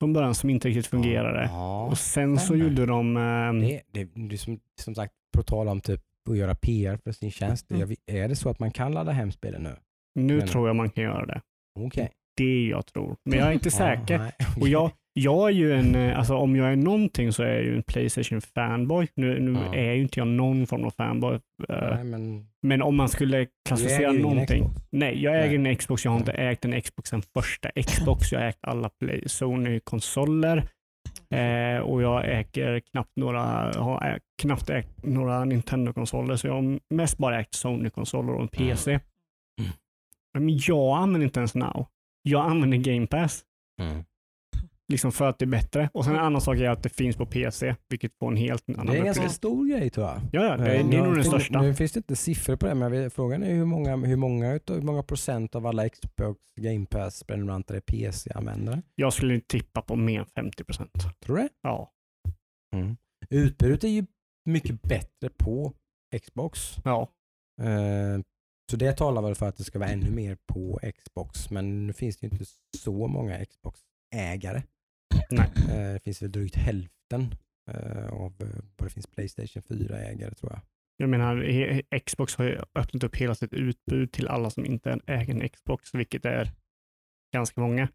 från början som inte riktigt fungerade. Ja, Och sen så stämmer. gjorde de... ehm, det, det, det som, som sagt, på tal om typ att göra PR för sin tjänst. Mm. Är det så att man kan ladda hem spelen nu? nu men- tror jag man kan göra det. Okej. Det jag tror. Men jag är inte säker. Och jag, jag är ju en, eh, alltså om jag är någonting så är jag ju en Playstation fanboy. Nu, nu Ja. är ju inte jag någon form av fanboy. eh, Nej, men Men om man skulle klassificera någonting. Nej, jag äger Nej. en Xbox. Jag har inte ägt en Xbox sen första Xbox. Jag har ägt alla Play Sony-konsoler. Eh, och jag äger knappt några, har ägt, knappt ägt några Nintendo-konsoler. Så jag har mest bara ägt Sony-konsoler och en PC. Mm. Men jag använder inte ens Now. Jag använder Game Pass. Mm. liksom för att det är bättre. Och sen en annan sak är att det finns på PC, vilket får en helt annan Det är en ganska stor grej tror jag. Ja, ja, det, det är nog den fin- största. Nu finns det inte siffror på det, men frågan är hur många, hur många, hur många procent av alla Xbox Game Pass prenumeranter är PC-användare. Jag skulle tippa på mer än 50 procent. Tror du det? Ja. Utbudet är ju mycket bättre på Xbox. ja. Eh, så det talar väl för att det ska vara ännu mer på Xbox. Men nu finns det ju inte så många Xbox-ägare. Nej. Eh, det finns väl drygt hälften eh, av eh, vad det finns Playstation 4-ägare tror jag. Jag menar, Xbox har ju öppnat upp hela sitt utbud till alla som inte äger en Xbox, vilket är ganska många.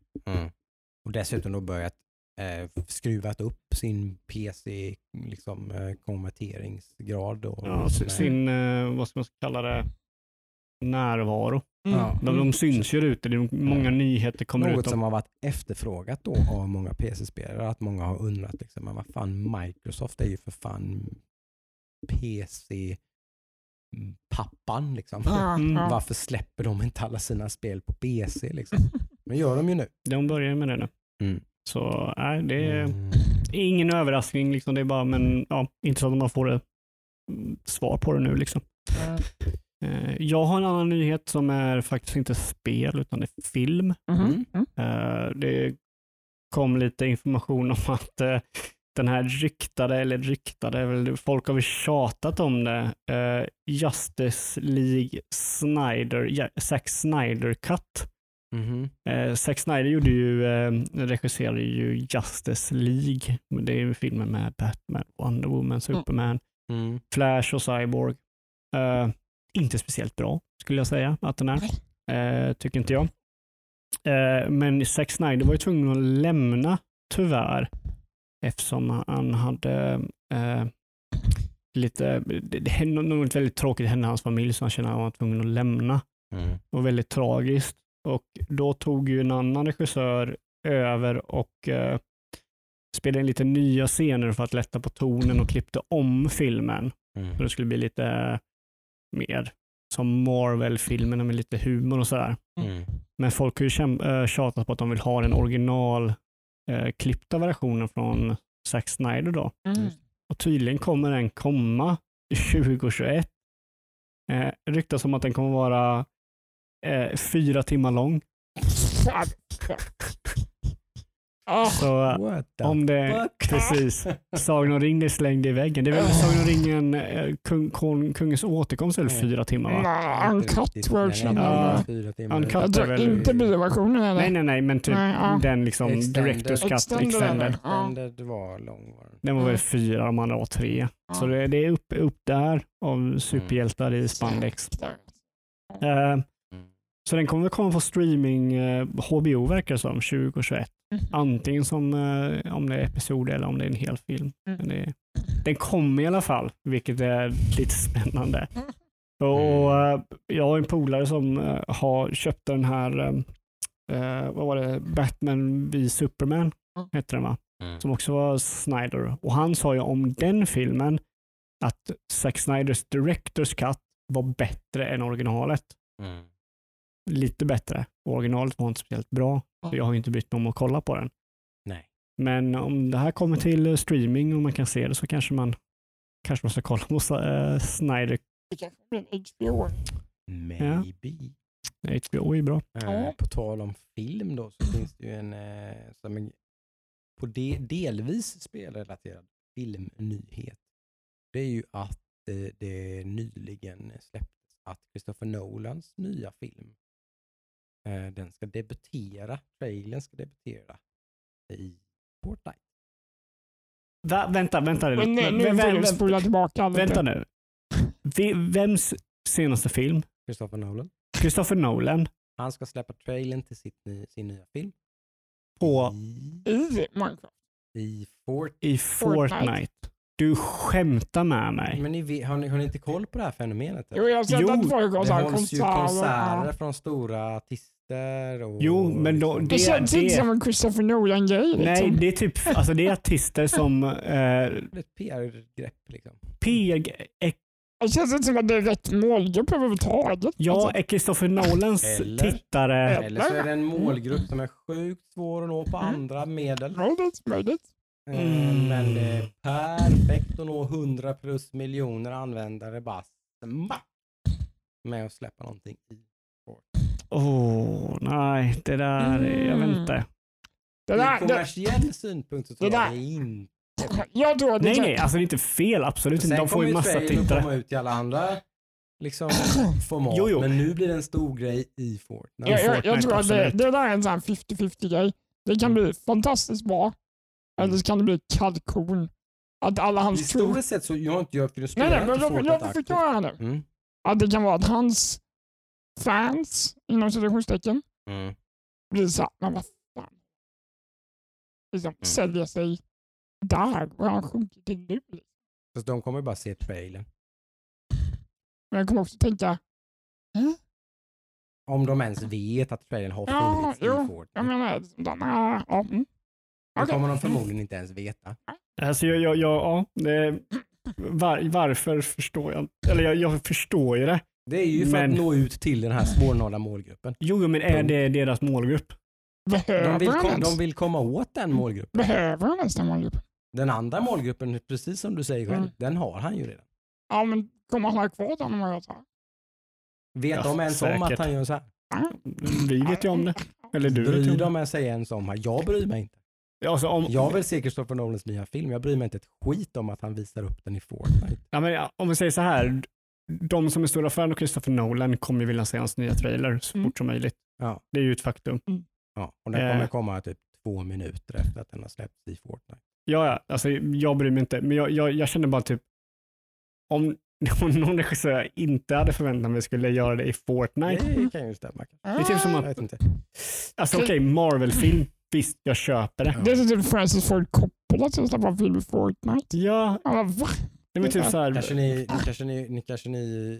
Och dessutom då börjat eh, skruvat upp sin PC liksom, eh, Ja, sin, eh, vad ska man kalla det, närvaro. Ja. De, de syns ju ute. Det är många nyheter kommer Något ut. Om, som har varit efterfrågat då av många PC-spelare. Att många har undrat, liksom, vad fan Microsoft är ju för fan PC-pappan. Liksom. Ja, <laughs> Mm. Varför släpper de inte alla sina spel på PC? Liksom? <laughs> Men gör de ju nu. de börjar med det nu. Mm. Så nej, det är Mm. ingen överraskning. Liksom. Det är bara, men ja, inte så att man får mm, svar på det nu. Liksom. Eh, Jag har en annan nyhet som är faktiskt inte spel utan det är film. Mhm. Mm. Eh, Det kom lite information om att eh, den här ryktade, eller ryktade, folk har väl tjatat om det, Justice League Snyder, Zack Snyder Cut. Mhm. Eh, Zack Snyder gjorde ju, regisserade ju Justice League. Det är ju filmen med Batman, Wonder Woman, Superman, Mm. Flash och Cyborg. Inte speciellt bra skulle jag säga att den är. Eh, tycker inte jag. Eh, men Zack Snyder var ju tvungen att lämna tyvärr eftersom han hade eh, lite, det, hände något väldigt tråkigt hände hans familj så han kände att han var tvungen att lämna. Mm. Det var väldigt tragiskt. Och då tog ju en annan regissör över och eh, spelade in lite nya scener för att lätta på tonen och klippte om filmen. Mm. Så det skulle bli lite mer som Marvel-filmerna med lite humor och sådär. Mm. Men folk har ju käm- äh, tjatat på att de vill ha den original eh, klippta versionen från Zack Snyder då. Mm. Och tydligen kommer den komma 2021. <laughs> Eh, ryktas om att den kommer vara eh, fyra timmar lång. Ah, Så om det, fuck? precis, Sagan om ringen är slängd i väggen. Det är väl Sagan om ringen, eh, kung, kung, kungens återkomst är väl Mm. fyra timmar va? nej, uncut version. Ja. Uncut. Jag tror inte bioversionen eller? Nej, nej, nej, men typ Nej, ja. den liksom Extended. Directors Cut Extended, Extended. Extended var lång. Var den. Var väl Mm. fyra, de andra var tre. Ja. Så det, det är upp, upp där av superhjältar i spandex. Mm. så den kommer väl komma på streaming, eh, HBO verkar det som, 2021. Mm. Antingen som eh, om det är episod eller om det är en hel film. Mm. Men det, den kommer i alla fall, vilket är lite spännande. Mm. Och eh, Jag har en polare som eh, har köpt den här, eh, eh, vad var det, Batman v Superman, Mm. hette den va? Mm. Som också var Snyder. Och han sa ju om den filmen att Zack Snyders Directors Cut var bättre än originalet. Mm. Lite bättre. Originalet var inte speciellt bra. Så jag har ju inte brytt mig om att kolla på den. Nej. Men om det här kommer till eh, streaming och man kan se det så kanske man kanske man ska kolla på uh, Snyder. Det kanske blir en HBO. Maybe. HBO är bra. Ja. På tal om film då så finns det ju en, eh, som en på de, delvis spelrelaterad filmnyhet. Det är ju att det nyligen släpptes att Christopher Nolans nya film, den ska debutera, trailern ska debutera i Fortnite. Va, vänta, vänta. Men nu, Vem- nu vem- vem- spola tillbaka. Vänta nu. Vems senaste film? Christopher Nolan. Christopher Nolan Han ska släppa trailern till sitt, sin nya film. på I, I Minecraft. i Fort i Fortnite. Fortnite. Du skämtar med mig. Men ni har, ni, har ni inte koll på det här fenomenet? eller? Jo, jag har sett Jo, att folk har Det så här hålls ju konserter. konserter ja. från stora artister. Och Jo, men då- liksom- Det Det- känns inte det- som en Christopher Nolan-grej. Nej, Liksom. det är typ alltså det är artister som eh, Det är ett PR-grepp. Liksom. PR, Det känns inte som att det är rätt målgrupp överhuvudtaget. Ja, Alltså, är Christopher Nolans Eller- tittare... Eller så är det en målgrupp som är sjukt svår att nå på andra medel. möjligt, möjligt. Eh, Mm. Men det är perfekt att nå 100 plus miljoner användare bara smack med att släppa någonting i. Åh, nej, det där, är- jag vet Mm. inte. Det Ur där, det, kommersiell synpunkt så tror det jag där- det inte jag tror att det Nej, nej, alltså det är inte fel, absolut inte. Sen De får kommer ju massa tittare. komma ut i alla andra liksom, <coughs> format. Jo, jo. Men nu blir det en stor grej i Fortnite. jag, jag, jag tror att det, det där är en sån här 50-50 grej. Det kan bli fantastiskt bra, eller så kan det bli kalkon. Att alla hans. Historiskt sett så, jag har inte jag för Nej, nej, men jag, Fortnite jag får aktivt. förklara nu. Mm. Att det kan vara att hans fans, inom citationstecken, Mm. blir såhär, men vad fan. Liksom Mm. säljer sig där och han sjunkit till nu. Fast de kommer bara se trailern. Men jag kommer också tänka, Om de ens vet att trailern har Ja, funnits jo, i jag Fortnite. menar, de, ah, ja, mm. Det Okej. kommer de förmodligen inte ens veta. Alltså, jag, jag, jag, ja, det, var, varför förstår jag inte. Eller jag, jag förstår ju det. Det är ju för Men- att nå ut till den här svårnådda målgruppen. Jo, men är det deras målgrupp? behöver, De vill, han kom, de vill komma åt den målgruppen. behöver han ens den målgruppen? Den andra målgruppen, precis som du säger själv, Mm. den har han ju redan. Ja, men kommer han ha kvar den om jag gör så här? Vet Ja, de ens om att säkert. han gör så här? Vi vet ju om det. Eller du vet ju Bryr om det. de sig ens om det? Jag bryr mig inte. Alltså, om, Jag vill se Christopher Nolans nya film. Jag bryr mig inte ett skit om att han visar upp den i Fortnite. ja, men, ja, om vi säger så här. De som är stora fan av Christopher Nolan kommer ju vilja se hans nya trailer så Mm. fort som möjligt. Ja. Det är ju ett faktum. Ja, och den Eh. kommer komma typ två minuter efter att den har släppts i Fortnite. Ja, ja, alltså, jag bryr mig inte. Men jag, jag, jag känner bara typ, om, <laughs> om någon regissör jag inte hade förväntat mig skulle göra det i Fortnite. Det kan ju stämma. Det är typ som att, alltså okej, Marvel-film, visst jag köper det. Det är typ Francis Ford Coppola som släpper en film i Fortnite. Ja, Ja, va? det var typ så här. Kanske ni, ni, kanske ni, ni kanske ni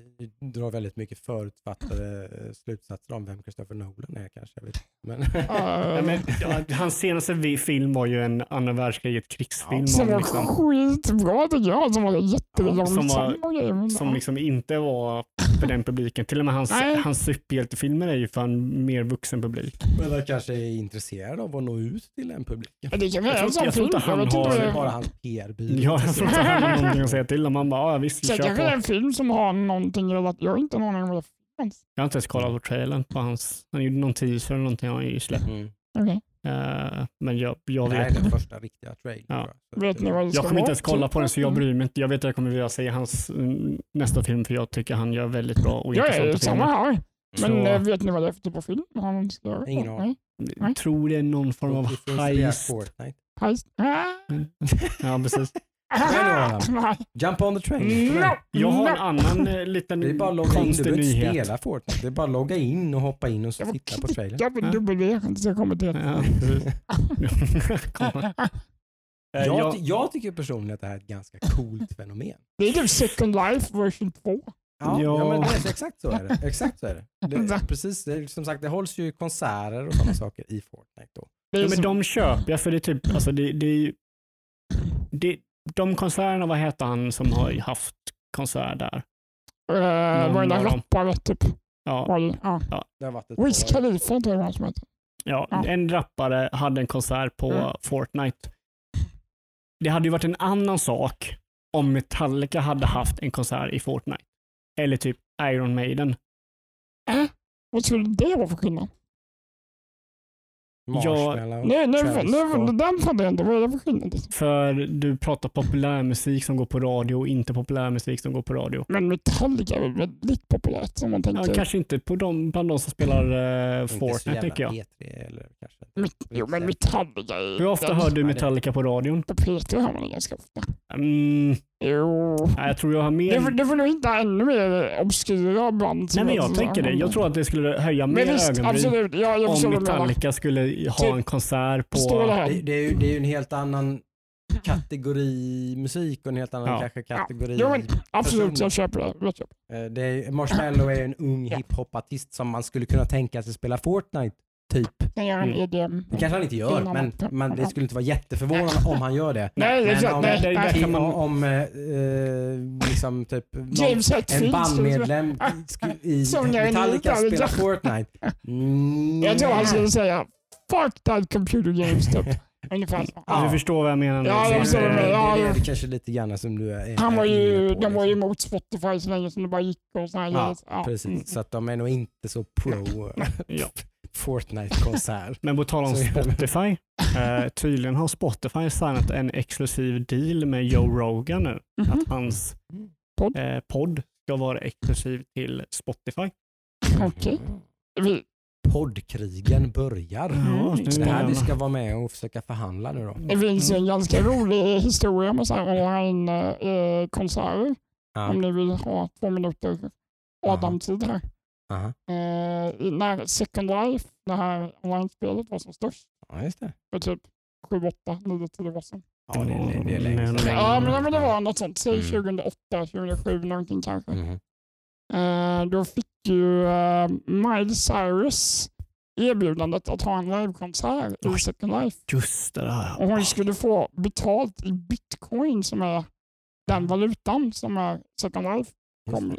drar väldigt mycket förutfattade eh, slutsatser om vem Christopher Nolan är kanske. Jag vet. inte. Men, <laughs> Ja, Uh, men, ja, hans senaste film var ju en andra världskriget krigsfilm som om, var liksom, skitbra tycker jag. Som var jättelångsam som var- som ja. liksom inte var för den publiken. Till och med hans, Nej. hans superhjältefilmer är ju för en mer vuxen publik. men jag kanske är intresserad av att nå ut till den publiken. Men Det kan Jag vara en sån jag tror film. han har- är bara är. hans PR-byrå. Ja, jag tror inte han har någonting att säga till om. Han bara, ja visst, kör kanske det är på. en film som har någonting relaterat. Jag har inte en aning om vad det finns. Jag har inte ens kollat på trailern på hans. Han gjorde någon teaser eller någonting har han ju släppt. Mm. Okej. Eh, men jag, jag Det här vet är den första riktiga trailern. Ja. jag. Jag ska kommer inte ens kolla på den så jag Mm. bryr mig inte. Jag vet att jag kommer vilja se hans mm, nästa film för jag tycker han gör väldigt bra och Ja, intressanta samma filmer. här. Men Så- eh, vet ni vad det är för typ av film? Han ska göra? Ingen aning. Jag tror det är någon form av heist. Fortnite. Heist. Ah. <laughs> Ja, precis. <laughs> Jump on the train. No. Jag har en annan eh, liten Det är bara att logga in. Du konstig behöver inte nyhet. spela Fortnite. Det är bara att logga in och hoppa in och så Jag var titta på trailern. Jag vill inte så jag kommer till det. Ja, precis. Kommer. Eh, Jag, jag- ty- jag tycker personligen att det här är ett ganska coolt fenomen. Det är typ Second Life version 2. Ja, Ja. ja. men det är, exakt så är det. Exakt så är det. det <laughs> precis, det är, som sagt, det hålls ju konserter och sådana saker i Fortnite då. Det är Ja, men som- de köper jag för det är typ, alltså det, det är ju, det, de konserterna, vad heter han som har haft konsert där? Eh, Någon var det dem. rappare typ? Ja, det, ja. Wiz Khalifa tror jag det var som heter. ja, Ja. en rappare hade en konsert på Mm. Fortnite. Det hade ju varit en annan sak om Metallica hade haft en konsert i Fortnite. Eller typ Iron Maiden. Äh? Vad skulle det vara för skillnad? Marshmallow. Nej, nej, nej, Scott. den fattar jag inte. Vad är det för skillnad? För du pratar populärmusik som går på radio och inte populärmusik som går på radio. Men Metallica är väl väldigt populärt som man Ja, tänker. kanske inte på de, bland de som spelar uh, Fortnite tycker jag. P3 eller kanske. Met- jo, men Metallica är... Hur ofta hör du Ja, Metallica på radion? På P3 hör man det ganska ofta. Mm, Jo. nej, jag tror jag har Du mer... får, du får nog hitta ännu mer obskyra band. Nej, men jag tänker det. Jag tror att det skulle höja Men mer ögonbryn absolut. Ja, jag om du. Metallica skulle ha en konsert på... Det, det, är ju, det är ju en helt annan kategori musik och en helt annan Ja. kanske kategori. Jo, men absolut, jag köper det. Jag köper. Eh, det är, Marshmallow är en ung Ja. hiphop-artist som man skulle kunna tänka sig spela Fortnite. Typ. Kan göra en Mm. EDM. Det kanske han inte gör, men man, det skulle inte vara jätteförvånande om han gör det. Nej, det är Men om- Nej, det- nej. det kan man- Om, om eh, liksom typ någon, James en Hetfield. bandmedlem <laughs> sku- i Metallica spelar Fortnite. Mm, <laughs> Jag tror han skulle säga Fuck that computer games typ. <laughs> Ungefär så. Ja. Du förstår vad jag menar nu. Ja, jag Det- förstår vad det, menar. Ja, det, ja. det kanske lite grann som du är Han var ju, de var ju emot Spotify så länge som det bara gick och här Ja. Ja, Precis, mm. så att de är nog inte så pro Ja. Fortnite-konsert. Men på tal om Spotify. Eh, tydligen har Spotify signat en exklusiv deal med Joe Rogan nu. Mhm. Att hans Podd. eh, podd ska vara exklusiv till Spotify. Okej. Vi, Poddkrigen börjar. Ja, Mm. Det här vi ska vara med och försöka förhandla nu då. det finns en ganska rolig historia med online-konserter. Ja. Om ni vill ha två minuter Adam-tid här. Aha. Eh, när Second Life, det här online-spelet var som störst, Ja, just det. för typ 7, 8, 9, 10 år sedan. Ja, det, det, det är Mm, länge men- sedan. Ja, men, men det var något sånt. Säg Mm. 2008, 2007 någonting kanske. Mhm. Eh, då fick ju uh, Miley Cyrus erbjudandet att ha en livekonsert i. Second Life. Just det där. Och hon skulle få betalt i bitcoin som är den valutan som är Second Life. Kommer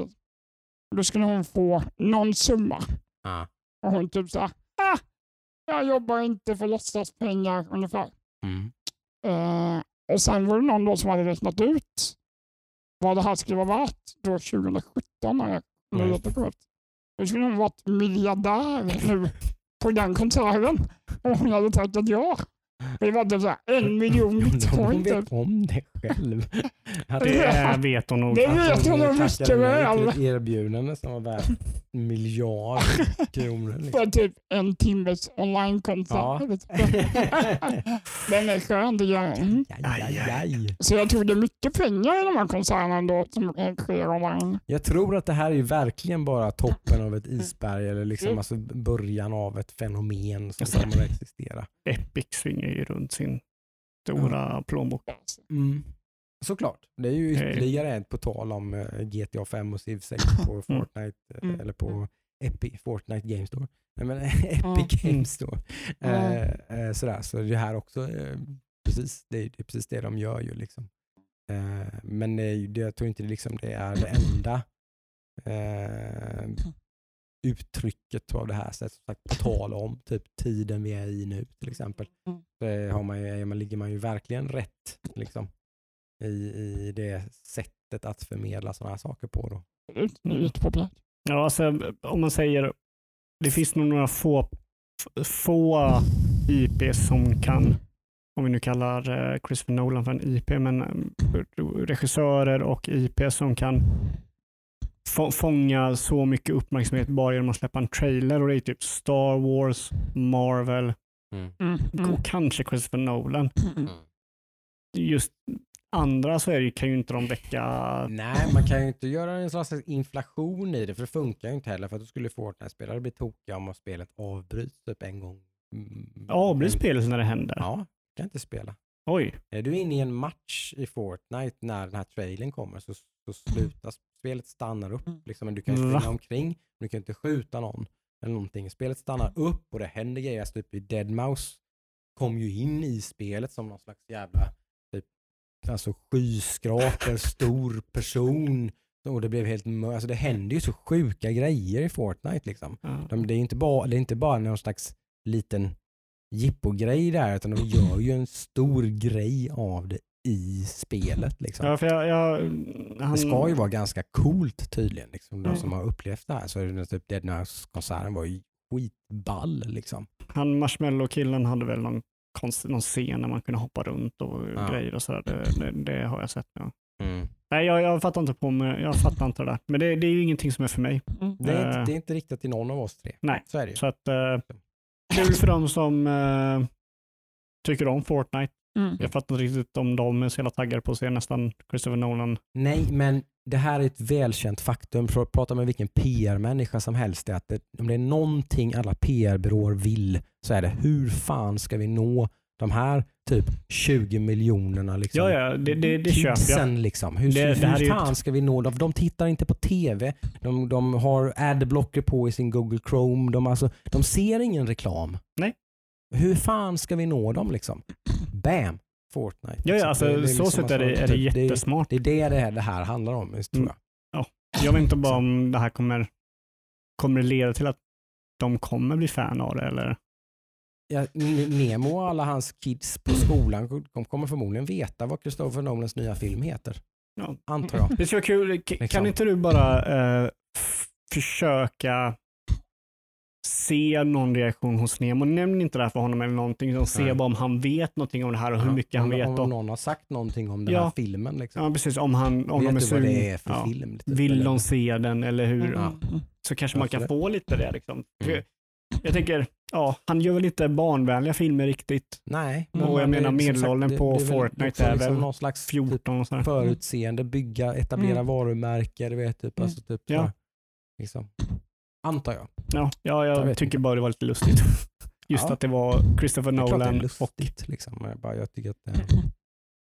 Då skulle hon få någon summa. Ja. Och hon typ såhär, ah, jag jobbar inte för låtsaspengar ungefär. Mm. Eh, och sen var det någon då som hade räknat ut vad det här skulle vara värt då 2017 när jag Mm. Då skulle hon varit miljardär nu på den konserten. Och hon hade tackat ja. Det var typ såhär en miljon <laughs> Hon bitcoin typ. vet om det själv. <laughs> Att Det vet hon nog. Det att vet hon nog mycket väl. ett erbjudande som var värt en miljard kronor. Liksom. För typ en timmes Ja. online-konsert. <laughs> Den är skön tycker jag. Mm. Aj, aj. Så jag tror det är mycket pengar i de här konserterna ändå som sker online. Jag tror att det här är verkligen bara toppen av ett isberg eller liksom Mm. alltså början av ett fenomen som kommer att existera. Epic svingar ju runt sin stora plånbok. Mm. Såklart. Det är ju ytterligare ett på tal om eh, GTA 5 och Civ 6 <laughs> på Fortnite, eh, Mm. eller på Epic, Fortnite Game Store. Nej, men <laughs> Epic Mm. Game Store. Mm. Eh, sådär. Så det här också, eh, precis, det, är, det är precis det de gör ju. Liksom. Eh, men det, jag tror inte det, liksom, det är det enda eh, uttrycket av det här. Så, som sagt, på tal om typ tiden vi är i nu till exempel. Mm. Så har man, ju- man ligger man ju verkligen rätt liksom, i, i det sättet att förmedla sådana här saker på. Då. Jättepopulärt. Ja, alltså, om man säger, det finns nog några få, få IPs som kan, om vi nu kallar eh, Christopher Nolan för en IP, men eh, regissörer och IP som kan få, fånga så mycket uppmärksamhet bara genom att släppa en trailer och det är typ Star Wars, Marvel Mm. Mm. och kanske Christopher Nolan. Mm. Just andra så är det, kan ju inte de väcka Nej, man kan ju inte göra en slags inflation i det, för det funkar ju inte heller. För att då skulle Fortnite-spelare bli tokiga om spelet avbryts typ en gång. Mm, avbryts spelet när det händer. Ja, kan inte spela. Oj, Är du inne i en match i Fortnite när den här trailern kommer så, så slutar spelet stannar upp. Mm. Liksom. Men du kan springa omkring, men du kan inte skjuta någon eller någonting. Spelet stannar upp och det händer grejer. Alltså typ i Deadmau5 kom ju in i spelet som någon slags jävla typ, alltså skyskrapor, <laughs> stor person. Och det blev helt. Alltså det händer ju så sjuka grejer i Fortnite liksom. Ja. De, det, är inte bara, det är inte bara någon slags liten jippogrej där, utan de gör ju en stor grej av det i spelet. Liksom. Ja, för jag, jag, han, Det ska ju vara ganska coolt tydligen, liksom, de Mm. som har upplevt det här. Så är det typ Dead Nouse-konserten var ju skitball. Liksom. han Marshmallow-killen hade väl någon, konstig, någon scen när man kunde hoppa runt och Ja. grejer och sådär. Det, det, det har jag sett. Ja. Nej, jag, jag fattar inte på mig. Jag fattar inte det där. Men det, det är ju ingenting som är för mig. Mm. Det, är Eh. inte, det är inte riktat till någon av oss tre. Nej. Så är det ju. Så att, eh, kul för de som eh, tycker om Fortnite. Mm. Jag fattar inte riktigt om de är så jävla taggade på att se nästan Christopher Nolan. Nej, men det här är ett välkänt faktum. För att prata med vilken PR-människa som helst, är att det, om det är någonting alla PR-byråer vill så är det hur fan ska vi nå de här typ 20 miljonerna liksom. Ja, ja, det, det, det köper jag. Liksom. Hur, Det- det hur ju fan ska vi nå dem? De tittar inte på TV. De, de har adblocker på i sin Google Chrome. De, alltså, de ser ingen reklam. Nej. Hur fan ska vi nå dem liksom? Bam! Fortnite. Ja, ja liksom. alltså, Det- det så liksom sett är det, alltså, är det typ, jättesmart. Det är det det här, det handlar om, tror Mm. jag. Jag vet inte bara om <laughs> det här kommer, kommer det leda till att de kommer bli fan av det eller? Ja, Nemo och alla hans kids på skolan de kommer förmodligen veta vad Christopher Nolans nya film heter. Ja. Antar jag. <laughs> Det skulle vara kul. K- Liksom. Kan inte du bara eh, försöka se någon reaktion hos Nemo? Nämn inte det här för honom eller någonting. utan Se bara om han vet någonting om det här och hur mycket han om, vet. Om någon har sagt någonting om den Ja. här filmen. Liksom. ja, precis. Om, han, om vet de är vad det är för Ja. film? Typ, Vill eller? de se den eller hur? Ja. Så kanske man kan få lite det. Liksom. Mm. Jag tänker, ja, han gör väl inte barnvänliga filmer riktigt. Nej. Och men jag det är menar, liksom medelåldern på väl Fortnite är liksom väl någon slags typ 14 och sådär. förutseende, bygga, etablera Mm. varumärken. Du vet, typ, Mm. alltså, typ, Ja. så, liksom. Antar jag. Ja, ja Jag jag, tycker inte. bara det var lite lustigt. <laughs> Just Ja. att det var Christopher Det det Nolan och lustigt. Liksom. men Jag, bara, jag tycker att det <laughs>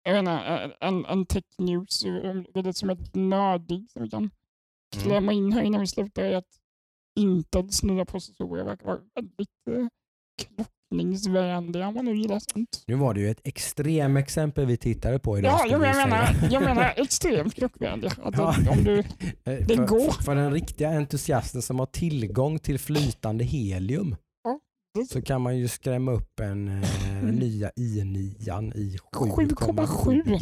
Jag vet inte, en, en tech news, om det är som ett nördig som vi kan mm. klämma in här innan vi slutar är att Intels nya processorer verkar vara väldigt eh, klockningsvänliga om man nu gillar sånt. Nu var det ju ett extremexempel vi tittade på idag. Ja, jag menar, jag <laughs> menar extremt klockvänliga. Att Ja. om du, <laughs> Eh, det för, går. För, den riktiga entusiasten som har tillgång till flytande helium Ja, så kan man ju skrämma upp en eh, <laughs> nya i9 i 7,7 7,7.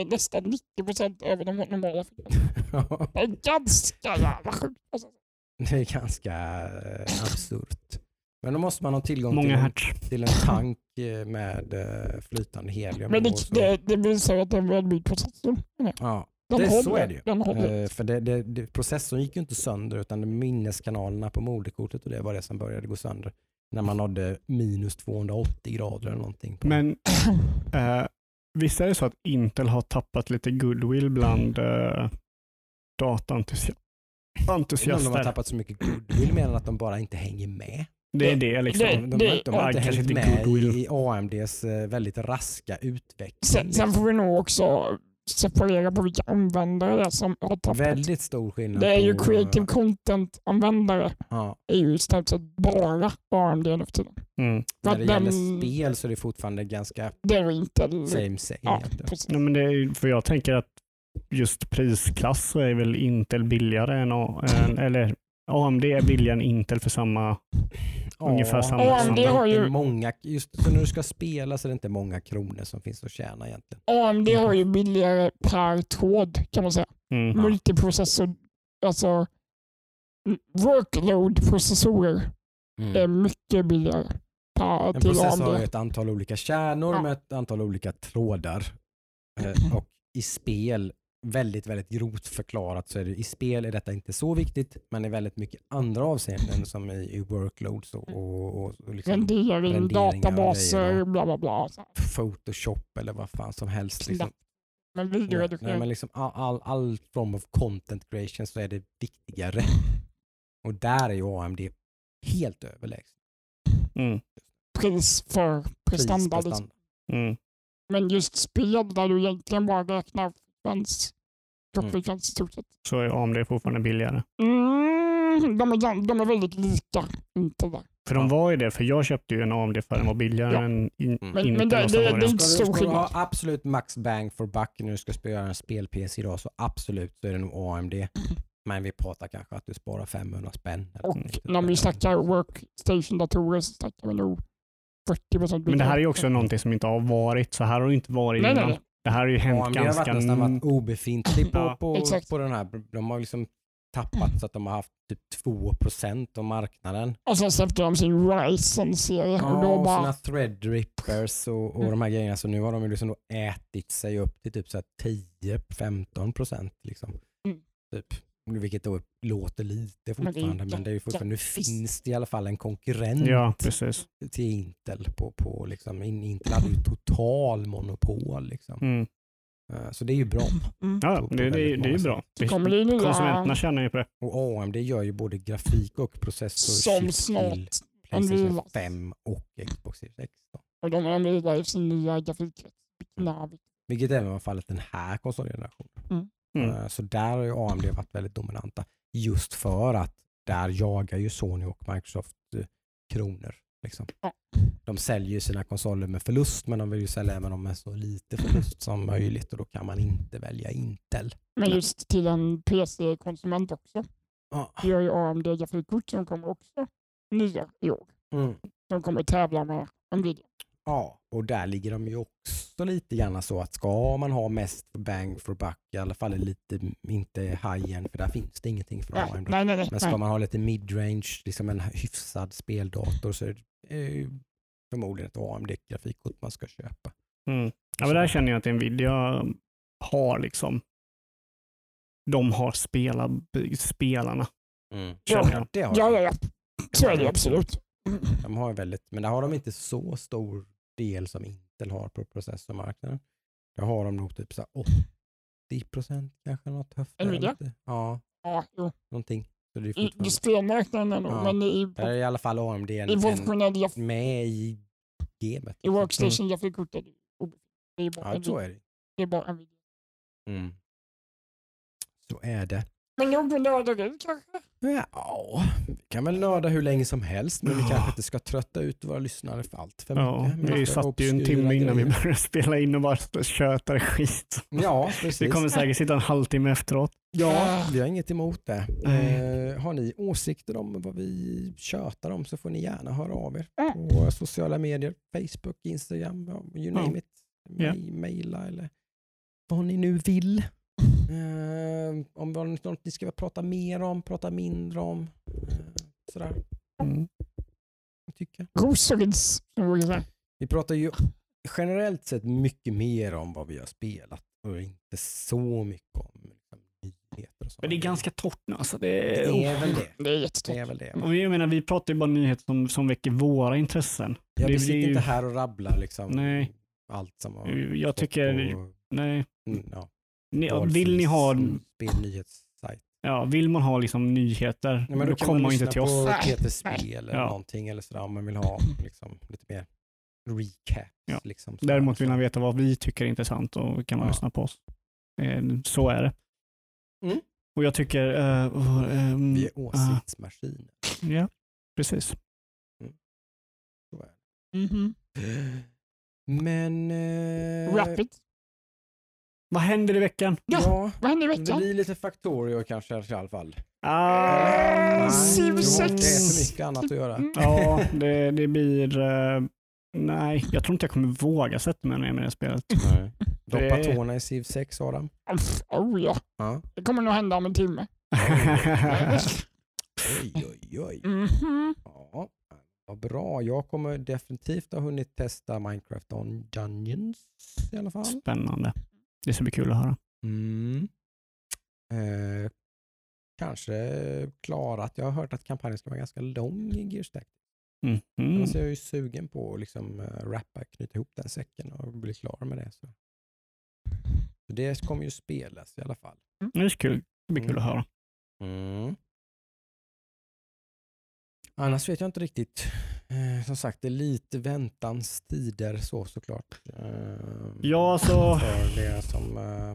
Är nästan 90 procent över de normala filmerna. <laughs> Det är ganska jävla sjukt. Alltså. det är ganska eh, absurt. Men då måste man ha tillgång till många en, hertz. till en tank eh, med eh, flytande helium. Men det, det, det visar att det är en välbyggd processor. ja, Den Det- håller. så är det ju. Den håller. eh, för det, det, det, processorn gick ju inte sönder utan minneskanalerna på moderkortet och det var det som började gå sönder. När man nådde minus 280 grader eller någonting. På Men visst är det så att Intel har tappat lite goodwill bland eh, dataentusiaster? De har tappat så mycket goodwill än att de bara inte hänger med. Det är det liksom. Det- De, de, har- de har inte hängt med goodwill. i, i AMDs eh, väldigt raska utveckling. Sen, sen får vi nog också separera på vilka användare det är som har tappat. Väldigt stor skillnad. Det är ju creative content-användare. Ja, är ju istället sett bara AMD nu för tiden. Mm. För när det gäller den- spel så är det fortfarande ganska Det är inte... same same. Ja. Ja, men det är, för jag tänker att just prisklass så är väl Intel billigare än, än eller AMD är billigare än Intel för samma. Ungefär samma Ja, som AMD det har är ju- många, just så när du ska spela så är det inte många kronor som finns att tjäna egentligen. AMD har ju billigare per tråd kan man säga. Mm. Multiprocessor, alltså workload-processorer är mycket billigare per, En till process har ett antal olika kärnor Ja. med ett antal olika trådar. Eh, <clears throat> och i spel, väldigt, väldigt grovt förklarat, så är det i spel är detta inte så viktigt, men i väldigt mycket andra avseenden som i, i workloads och, och, och, och liksom Rendering, databaser, bla bla bla. Photoshop eller vad fan som helst. Liksom. Men Ja, nej, men liksom all, all, all form of content creation så är det viktigare. Och där är ju AMD helt överlägset. Mm. pris för Pris prestanda. per Liksom. Mm. Men just spel där du egentligen bara räknar frekvens, Mm. klockfrekvens i stort sett. Så är AMD fortfarande billigare. Mm, de, är, de är väldigt lika. Inte där. För de var ju det, för jag köpte ju en AMD för den var billigare Ja. än in, Mm. Men- Intel men det- samma det- det- variant. Ska stor du, ska du ha skillnad. absolut max bang for buck när du ska spela en spel-PC idag så absolut så är det nog AMD. Men vi pratar kanske att du sparar 500 spänn. Och när vi snackar workstation-datorer så snackar vi nog 40 procent Men det här är ju också någonting som inte har varit. Så här har det inte varit Nej, nej, innan. nej. Det här har ju hänt AMD har varit ganska... nästan varit obefintlig på, Ja, på, den här. De har liksom tappat så att de har haft typ 2% av marknaden. Och sen släppte de sin Ryzen-serie och Ja, då och bara... sina threadrippers och, och Mm. de här grejerna. Så nu har de ju liksom då ätit sig upp till typ så här 10-15% liksom. Mm. Typ. Vilket då låter lite Men det fortfarande, men, ju det är ju fortfarande, nu finns det i alla fall en konkurrent Ja, precis. till Intel. På, på liksom, In- Intel hade ju total monopol. Liksom. Mm. Eh, Så det är ju bra. Mm. Ja, På- på det, det, det är ju bra. sätt. Det, Kommer det nya- konsumenterna tjänar ju på det. Och AMD gör ju både grafik och processor Som chips snart till Playstation Nvidia. 5 och Xbox Series X. Då. Och de är vidare i sin nya grafikkrets. Navi. Vilket även var fallet den här konsolgenerationen. Mm. Eh, Så där har ju AMD varit väldigt dominanta. Just för att där jagar ju Sony och Microsoft eh, kronor. Liksom. De säljer sina konsoler med förlust men de vill ju sälja även dem med så lite förlust som möjligt och då kan man inte välja Intel. Men just till en PC-konsument också. Vi har ju AMD grafikkort som kommer också nya i år. Mm. Som kommer tävla med Nvidia. Ja, och där ligger de ju också lite grann så att ska man ha mest för bang for buck, i alla fall lite, inte high-end, för där finns det ingenting Nej, AMD. nej, nej. nej, Men ska man ha lite mid-range, liksom en hyfsad speldator så är det förmodligen ett AMD-grafikkort man ska köpa. Mm. Ja, men där känner jag att Nvidia har liksom, de har spela, spelarna. har Ja, ja, ja. Så är det absolut. De har väldigt, men där har de inte så stor del som Intel har på processormarknaden. Där har de nog typ så här 80 procent kanske något höft. Nvidia? Ja, Ja, jo. någonting. Så det är fortfarande, spelmarknaden ändå, Ja. men i, där är i alla fall AMD i en, professionell graf- med i gamet. i workstation grafikkort är det obefintligt. Det är bara Ja, så är det. Det är bara Nvidia. Mm. Så är det. Men nog på nörderi kanske? Ja, vi kan väl nörda hur länge som helst, men vi kanske inte ska trötta ut våra lyssnare för allt för Ja, mycket. vi satt ju en timme innan vi började spela in och bara tjötade skit. Ja, <laughs> precis. Vi kommer säkert sitta en halvtimme efteråt. Ja, vi har inget emot det. Eh, har ni åsikter om vad vi tjötar om så får ni gärna höra av er Mm. på sociala medier, Facebook, Instagram, you name Ja. it. Ja. Ma- Maila eller vad ni nu vill. Eh, om det var något ni ska prata mer om, prata mindre om. Eh, sådär, Mm. jag tycker. Vi pratar ju generellt sett mycket mer om vad vi har spelat och inte så mycket om liksom, nyheter och sånt. Men det är ganska torrt nu. Alltså det Det är, är väl det. <laughs> Det är Det jättestort. är väl det. Och jag menar, vi pratar ju bara nyheter som, som väcker våra intressen. Ja, det vi sitter ju- inte här och rabblar liksom Nej. allt som har Jag tycker- på, Nej. mm, ja, Ni, vill ni ha, ja, vill man ha liksom nyheter, Ja, men då, kan kommer man lyssna inte till oss. på Nej, Peter nej. Spel eller Ja. någonting eller sådär om man vill ha liksom, lite mer recap. Ja. Liksom. Däremot vill man veta vad vi tycker är intressant och kan man Ja. lyssna på oss. Eh, Så är det. Mm. Och jag tycker... eh, oh, ehm, Vi är åsiktsmaskiner. Ja, precis. Så är Mhm. det. Men... Eh, Wrap it. Vad händer i veckan? Ja, Ja, vad händer i det veckan? blir lite Factorio kanske i alla fall. Ah, Eh, Civ Nej, sex. Det är så mycket annat att göra. Mm. Ja, det, det blir... eh, nej, jag tror inte jag kommer våga sätta mig ner med det spelet. Nej. <laughs> Doppa Det- tårna i Civ 6 Adam. Oh ja, Ja. det kommer nog hända om en timme. Oj, oj, oj. <laughs> Mhm. Ja, vad bra. Jag kommer definitivt ha hunnit testa Minecraft on Dungeons i alla fall. Spännande. Det ska bli kul att höra. Mm. Eh, kanske klarat. Jag har hört att kampanjen ska vara ganska lång i Gears Tactics. Mm. Mm. Annars är jag ju sugen på att liksom, uh, rappa, knyta ihop den säcken och bli klar med det. Så. Så det kommer ju spelas i alla fall. Det är kul. Det blir kul att höra. Mm. Annars vet jag inte riktigt. Eh, som sagt, det är lite väntans tider så såklart. Eh, Ja, alltså- För det som eh,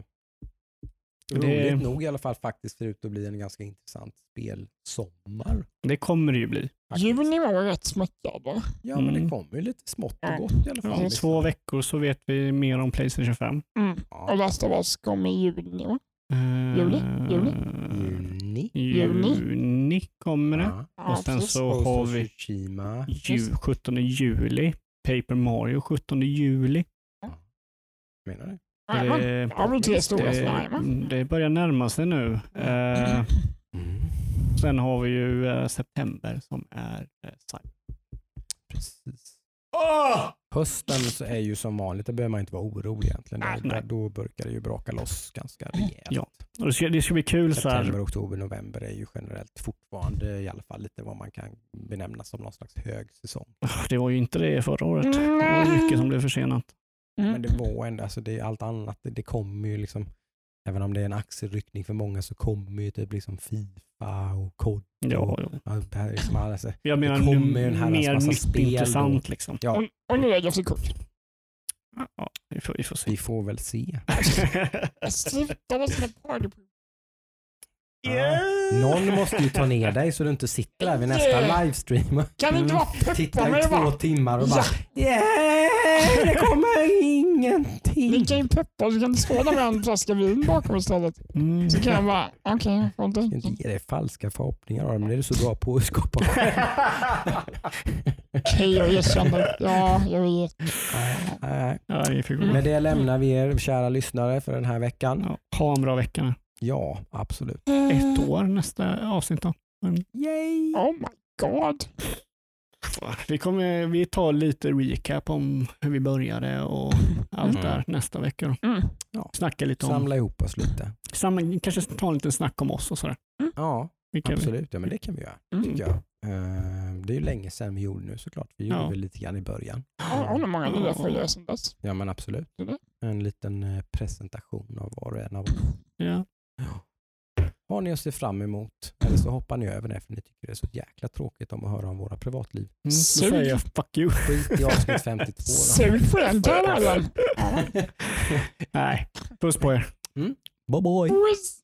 Det- roligt nog i alla fall faktiskt ser ut att bli en ganska intressant spelsommar. Det kommer det ju bli. faktiskt. Juni var rätt smäckad va? Ja, men Mm. det kommer ju lite smått och gott i alla fall. Om liksom. två veckor så vet vi mer om Playstation 5. Mm. Och. Last of Us kom i juni va? Juli? Juli? Juni. Juni? Juni kommer det. Ja. Ja, Och sen så Ghost har vi ju, 17 juli. Paper Mario 17 juli. Menar du? Det, Ja, det det, börjar närma sig nu. Mm. sen har vi ju eh, september som är eh, Cyber. Precis. Hösten så är ju som vanligt, det behöver man inte vara orolig egentligen. Där, Nej. där, då burkar det ju braka loss ganska rejält. Ja. Och det, ska, det ska bli kul så September, här. oktober, november är ju generellt fortfarande i alla fall lite vad man kan benämna som någon slags högsäsong. Det var ju inte det förra året. Det var mycket som blev försenat. Mm. Men det var ändå, alltså det är allt annat, det, det kommer ju liksom även om det är en axelryckning för många så kommer ju typ liksom Fifa och COD. Ja, och, ja. ja, det liksom alltså, Jag menar kommer ju en herrans mer massa nytt spel intressant liksom. Ja. Och, och nu är jag för kort. Ja, vi, får, vi får se. vi får väl se. Sluta vara sån där Ja. Någon måste ju ta ner dig så du inte sitter där vid nästa livestream och Kan du inte vara peppa tittar mig i två va? timmar och Ja. bara yeah, det kommer ingenting. kan ju peppa så kan du stå där med en flaska vin bakom istället. Mm. Så kan jag bara, okej, jag får Jag kan inte ge dig falska förhoppningar Aron, men det är du så bra på att skapa Okej, jag erkänner. Ja, jag vet. Nej. Ja, vi får gå. Med det lämnar vi er kära lyssnare för den här veckan. Ja, ha en bra vecka. Ja, absolut. Ett år nästa avsnitt då. Yay! Oh my god. Vi, kommer, vi tar lite recap om hur vi började och <laughs> allt Mm. där nästa vecka. Då. Mm. Snacka lite om, Samla ihop oss lite. samma, kanske ta en liten snack om oss och sådär. Ja, Vilka vi- absolut. Ja, men det kan vi göra. Mm. Tycker jag. Eh, Det är ju länge sedan vi gjorde nu såklart. Vi gjorde Ja. väl lite grann i början. Har nog många nya följare sedan dess. Ja men absolut. Mm. En liten eh, presentation av var och en av oss. Ja. Har ni att se fram emot eller så hoppar ni över det för ni tycker det är så jäkla tråkigt om att höra om våra privatliv. Mm, Sug. säger jag fuck you. Skit i avsnitt 52 då. Sug på den kanalen. <laughs> Nej, puss på er. Bye bye! Puss.